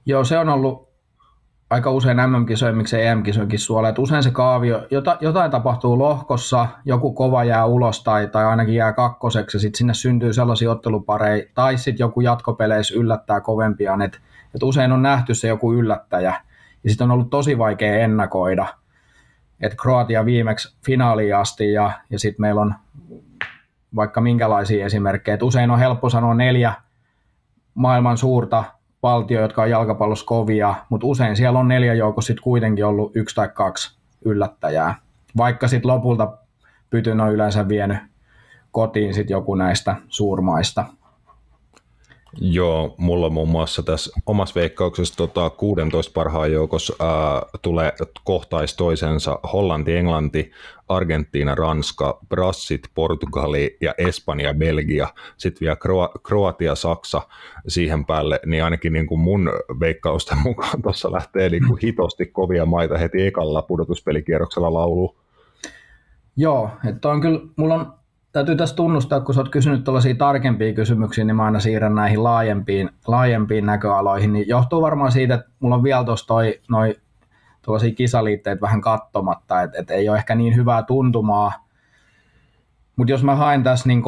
Joo, se on ollut aika usein MM-kisoja, miksei EM-kisojenkin. Että usein se kaavio, jota, jotain tapahtuu lohkossa, joku kova jää ulos tai, tai ainakin jää kakkoseksi ja sitten sinne syntyy sellaisia ottelupareja tai sitten joku jatkopeleissä yllättää kovempiaan. Että et usein on nähty se joku yllättäjä ja sitten on ollut tosi vaikea ennakoida. Että Kroatia viimeksi finaaliin asti ja, ja sitten meillä on vaikka minkälaisia esimerkkejä. Et usein on helppo sanoa neljä maailman suurta valtio, jotka on jalkapallossa kovia, mutta usein siellä on neljä joukossa sitten kuitenkin ollut yksi tai kaksi yllättäjää. Vaikka sitten lopulta pytyn on yleensä vienyt kotiin sitten joku näistä suurmaista. Joo, mulla on muun muassa tässä omassa veikkauksessa tota, 16 parhaan joukossa ää, tulee kohtais toisensa Hollanti, Englanti, Argentiina, Ranska, Brassit, Portugali ja Espanja, Belgia, sitten vielä Kro- Kroatia, Saksa siihen päälle, niin ainakin niin kuin mun veikkausten mukaan tuossa lähtee niin kuin hitosti kovia maita heti ekalla pudotuspelikierroksella laulu. Joo, että on kyllä, mulla on täytyy tässä tunnustaa, kun sä oot kysynyt tällaisia tarkempia kysymyksiä, niin mä aina siirrän näihin laajempiin, laajempiin näköaloihin, niin johtuu varmaan siitä, että mulla on vielä tuossa toi, noi tuollaisia kisaliitteitä vähän kattomatta, että et ei ole ehkä niin hyvää tuntumaa. Mutta jos mä haen tässä niin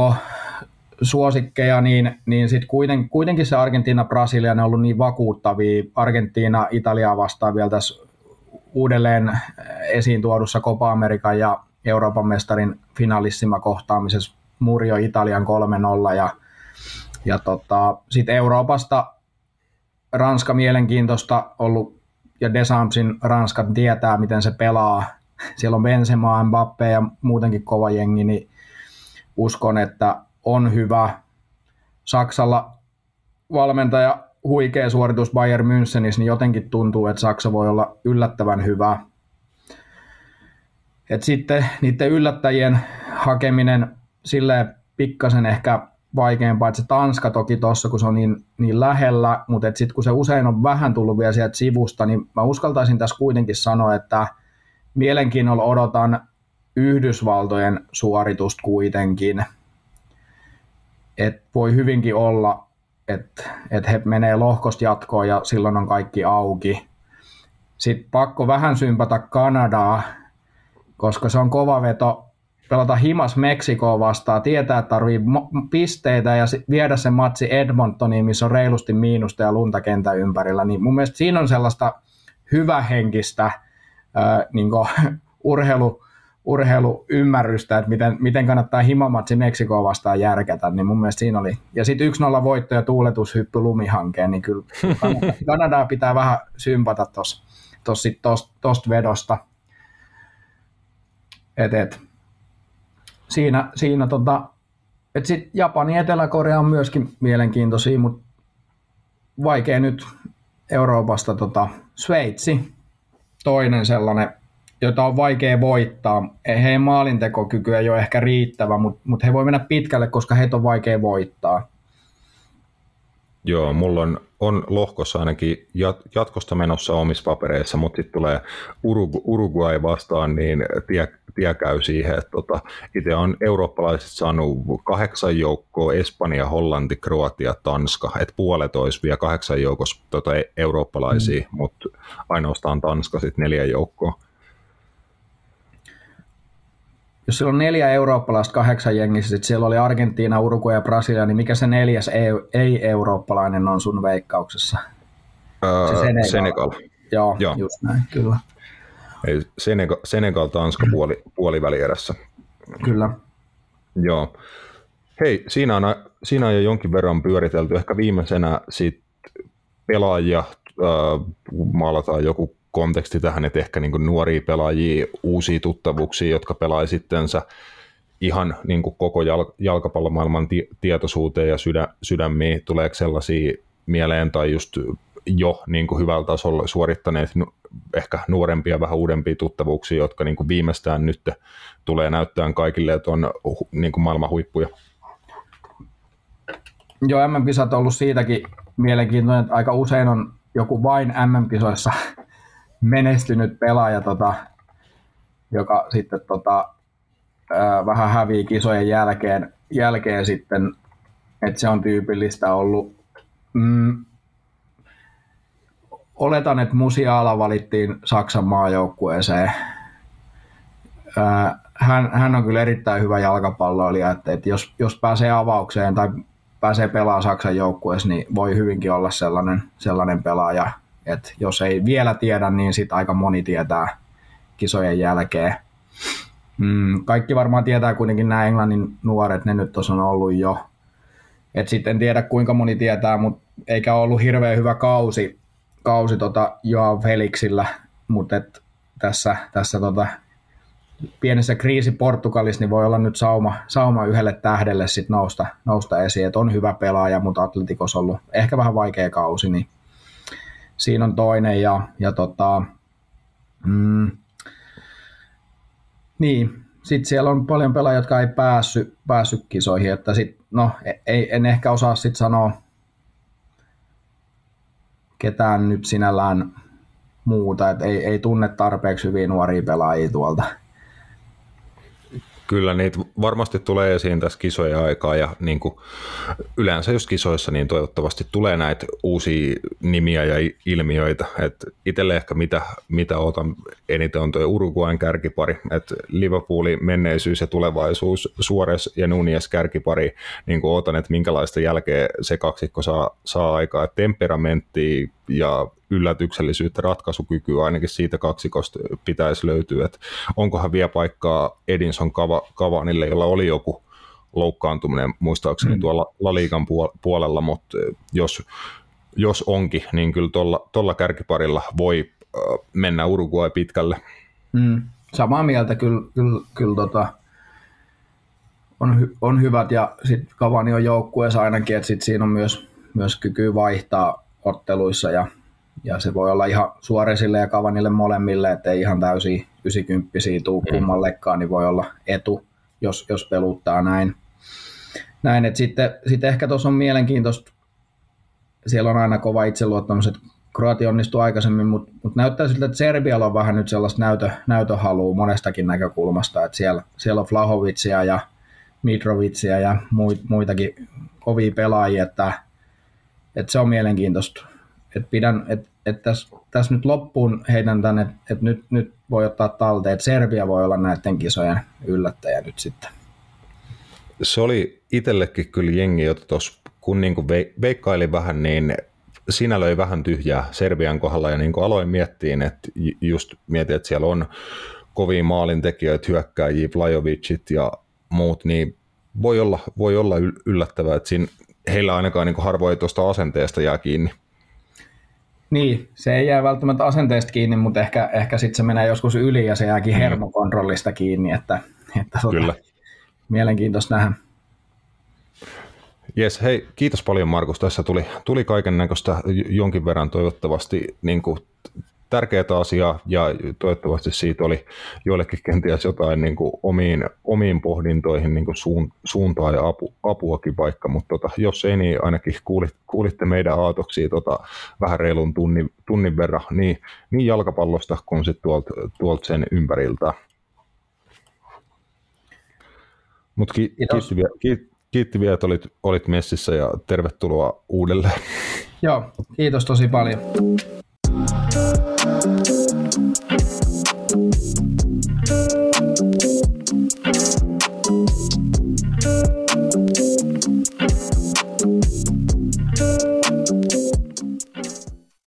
suosikkeja, niin, niin sit kuiten, kuitenkin se Argentiina, Brasilia, ne on ollut niin vakuuttavia. Argentiina, Italiaa vastaan vielä tässä uudelleen esiin tuodussa Copa Amerikan ja Euroopan mestarin finalissima kohtaamisessa Murio Italian 3-0 ja, ja tota, sitten Euroopasta Ranska mielenkiintoista ollut ja Desampsin Ranskat tietää, miten se pelaa. Siellä on Benzema, Mbappe ja muutenkin kova jengi, niin uskon, että on hyvä. Saksalla valmentaja huikea suoritus Bayern Münchenissä, niin jotenkin tuntuu, että Saksa voi olla yllättävän hyvä. Et sitten niiden yllättäjien hakeminen sille pikkasen ehkä vaikeampaa, että se Tanska toki tuossa, kun se on niin, niin lähellä, mutta sitten kun se usein on vähän tullut vielä sieltä sivusta, niin mä uskaltaisin tässä kuitenkin sanoa, että mielenkiinnolla odotan Yhdysvaltojen suoritusta kuitenkin. Et voi hyvinkin olla, että et he menee lohkosta jatkoon ja silloin on kaikki auki. Sitten pakko vähän sympata Kanadaa, koska se on kova veto pelata himas Meksikoa vastaan, tietää, että tarvii pisteitä ja viedä se matsi Edmontoniin, missä on reilusti miinusta ja lunta kentän ympärillä, niin mun mielestä siinä on sellaista hyvähenkistä ää, niin urheilu, urheiluymmärrystä, että miten, miten kannattaa himamatsi Meksikoa vastaan järkätä, niin mun mielestä siinä oli. Ja sitten 1-0 voitto ja tuuletushyppy lumihankeen, niin kyllä Kanadaa pitää vähän sympata tuosta tosta vedosta. Et, et siinä, siinä tota, että sitten Japani ja Etelä-Korea on myöskin mielenkiintoisia, mutta vaikea nyt Euroopasta tota, Sveitsi, toinen sellainen, jota on vaikea voittaa. Heidän maalintekokyky ei ole ehkä riittävä, mutta, mutta he voi mennä pitkälle, koska heitä on vaikea voittaa. Joo, mulla on, on lohkossa ainakin jat, jatkosta menossa omissa papereissa, mutta sitten tulee Uruguay vastaan, niin tie, tie käy siihen, että tota, itse on eurooppalaiset saanut kahdeksan joukkoa, Espanja, Hollanti, Kroatia, Tanska, että puolet olisi vielä kahdeksan joukossa tota, eurooppalaisia, mm. mutta ainoastaan Tanska sitten neljä joukkoa jos siellä on neljä eurooppalaista kahdeksan jengissä, sitten siellä oli Argentiina, Uruguay ja Brasilia, niin mikä se neljäs ei-eurooppalainen on sun veikkauksessa? Öö, se Senegal. Senegal. Joo, Joo, just näin, kyllä. Ei, Senegal, Senegal Tanska puoli, puolivälierässä. Kyllä. Joo. Hei, siinä on, siinä on jo jonkin verran pyöritelty. Ehkä viimeisenä sit pelaajia äh, maalataan joku konteksti tähän, että ehkä niin nuoria pelaajia, uusia tuttavuuksia, jotka pelaa sittensä ihan niin kuin koko jal- jalkapallomaailman ti- tietoisuuteen ja sydä- sydämiin, tuleeko sellaisia mieleen tai just jo niin kuin hyvällä tasolla suorittaneet ehkä nuorempia, vähän uudempia tuttavuuksia, jotka niin kuin viimeistään nyt tulee näyttämään kaikille, että on niin kuin maailman huippuja. Joo, MM-kisat on ollut siitäkin mielenkiintoinen, että aika usein on joku vain MM-kisoissa menestynyt pelaaja, tota, joka sitten tota, ää, vähän hävii kisojen jälkeen, jälkeen sitten, että se on tyypillistä ollut. Mm, oletan, että Musiala valittiin Saksan maajoukkueeseen. Ää, hän, hän on kyllä erittäin hyvä jalkapalloilija, että, että jos, jos pääsee avaukseen tai pääsee pelaamaan Saksan joukkueessa, niin voi hyvinkin olla sellainen, sellainen pelaaja, että jos ei vielä tiedä, niin sitten aika moni tietää kisojen jälkeen. Mm, kaikki varmaan tietää kuitenkin nämä Englannin nuoret, ne nyt on ollut jo. Et sitten en tiedä kuinka moni tietää, mutta eikä ollut hirveän hyvä kausi, kausi tota Joao Felixillä, mutta et tässä, tässä tota pienessä kriisi Portugalissa, niin voi olla nyt sauma, sauma yhdelle tähdelle sit nousta, nousta esiin, että on hyvä pelaaja, mutta Atletikos on ollut ehkä vähän vaikea kausi, niin siinä on toinen ja, ja tota, mm, niin, sitten siellä on paljon pelaajia, jotka ei päässyt, päässyt kisoihin, että sit, no, ei, en ehkä osaa sitten sanoa ketään nyt sinällään muuta, että ei, ei tunne tarpeeksi hyviä nuoria pelaajia tuolta Kyllä niitä varmasti tulee esiin tässä kisojen aikaa ja niin kuin yleensä jos kisoissa, niin toivottavasti tulee näitä uusia nimiä ja ilmiöitä. Et itselle ehkä mitä, mitä otan eniten on tuo Uruguayn kärkipari, että Liverpoolin menneisyys ja tulevaisuus, Suores ja Nunez kärkipari, niin kuin otan, että minkälaista jälkeä se kaksikko saa, saa aikaa. Temperamentti ja yllätyksellisyyttä, ratkaisukykyä ainakin siitä kaksikosta pitäisi löytyä, että onkohan vielä paikkaa Edinson Kavanille, jolla oli joku loukkaantuminen muistaakseni mm. tuolla La Liigan puolella, mutta jos, jos onkin, niin kyllä tuolla kärkiparilla voi mennä Uruguay pitkälle. Mm. Samaa mieltä, kyllä, kyllä, kyllä tota, on, hy, on hyvät ja sitten Kavani on joukkueessa ainakin, että sit siinä on myös, myös kyky vaihtaa otteluissa ja ja se voi olla ihan suoresille ja kavanille molemmille, ettei ihan täysin 90 tuu mm. kummallekaan, niin voi olla etu, jos, jos peluttaa näin. näin että sitten, sitten ehkä tuossa on mielenkiintoista, siellä on aina kova itseluottamus, että Kroatia onnistui aikaisemmin, mutta, mutta näyttää siltä, että Serbialla on vähän nyt sellaista näytö, näytöhalua monestakin näkökulmasta, että siellä, siellä on Flahovitsia ja Mitrovitsia ja muitakin kovia pelaajia, että, että se on mielenkiintoista et pidän, et, et tässä täs nyt loppuun heitän tänne, että et nyt, nyt voi ottaa talteen, että Serbia voi olla näiden kisojen yllättäjä nyt sitten. Se oli itsellekin kyllä jengi, jota tuossa kun niin kuin veikkaili vähän, niin siinä löi vähän tyhjää Serbian kohdalla ja niin kuin aloin miettiä, että just mietin, että siellä on kovia maalintekijöitä, hyökkääjiä, Vlajovicit ja muut, niin voi olla, voi olla yllättävää, että siinä heillä ainakaan niin harvoin tuosta asenteesta jää kiinni. Niin, se ei jää välttämättä asenteesta kiinni, mutta ehkä, ehkä sitten se menee joskus yli ja se jääkin mm. hermokontrollista kiinni, että, että tota, Kyllä. mielenkiintoista nähdä. Jes, hei, kiitos paljon Markus. Tässä tuli, tuli kaiken näköistä jonkin verran toivottavasti niin kuin tärkeää asiaa ja toivottavasti siitä oli joillekin kenties jotain niin kuin omiin, omiin pohdintoihin niin kuin suun, suuntaa ja apu, apuakin vaikka, mutta tota, jos ei, niin ainakin kuulit, kuulitte meidän aatoksia tota, vähän reilun tunnin, tunnin verran niin, niin jalkapallosta kuin sitten tuolta tuolt sen ympäriltä. Mutta ki, kiitti, vielä, kiitti, kiitti vielä, että olit, olit messissä ja tervetuloa uudelleen. Joo, kiitos tosi paljon.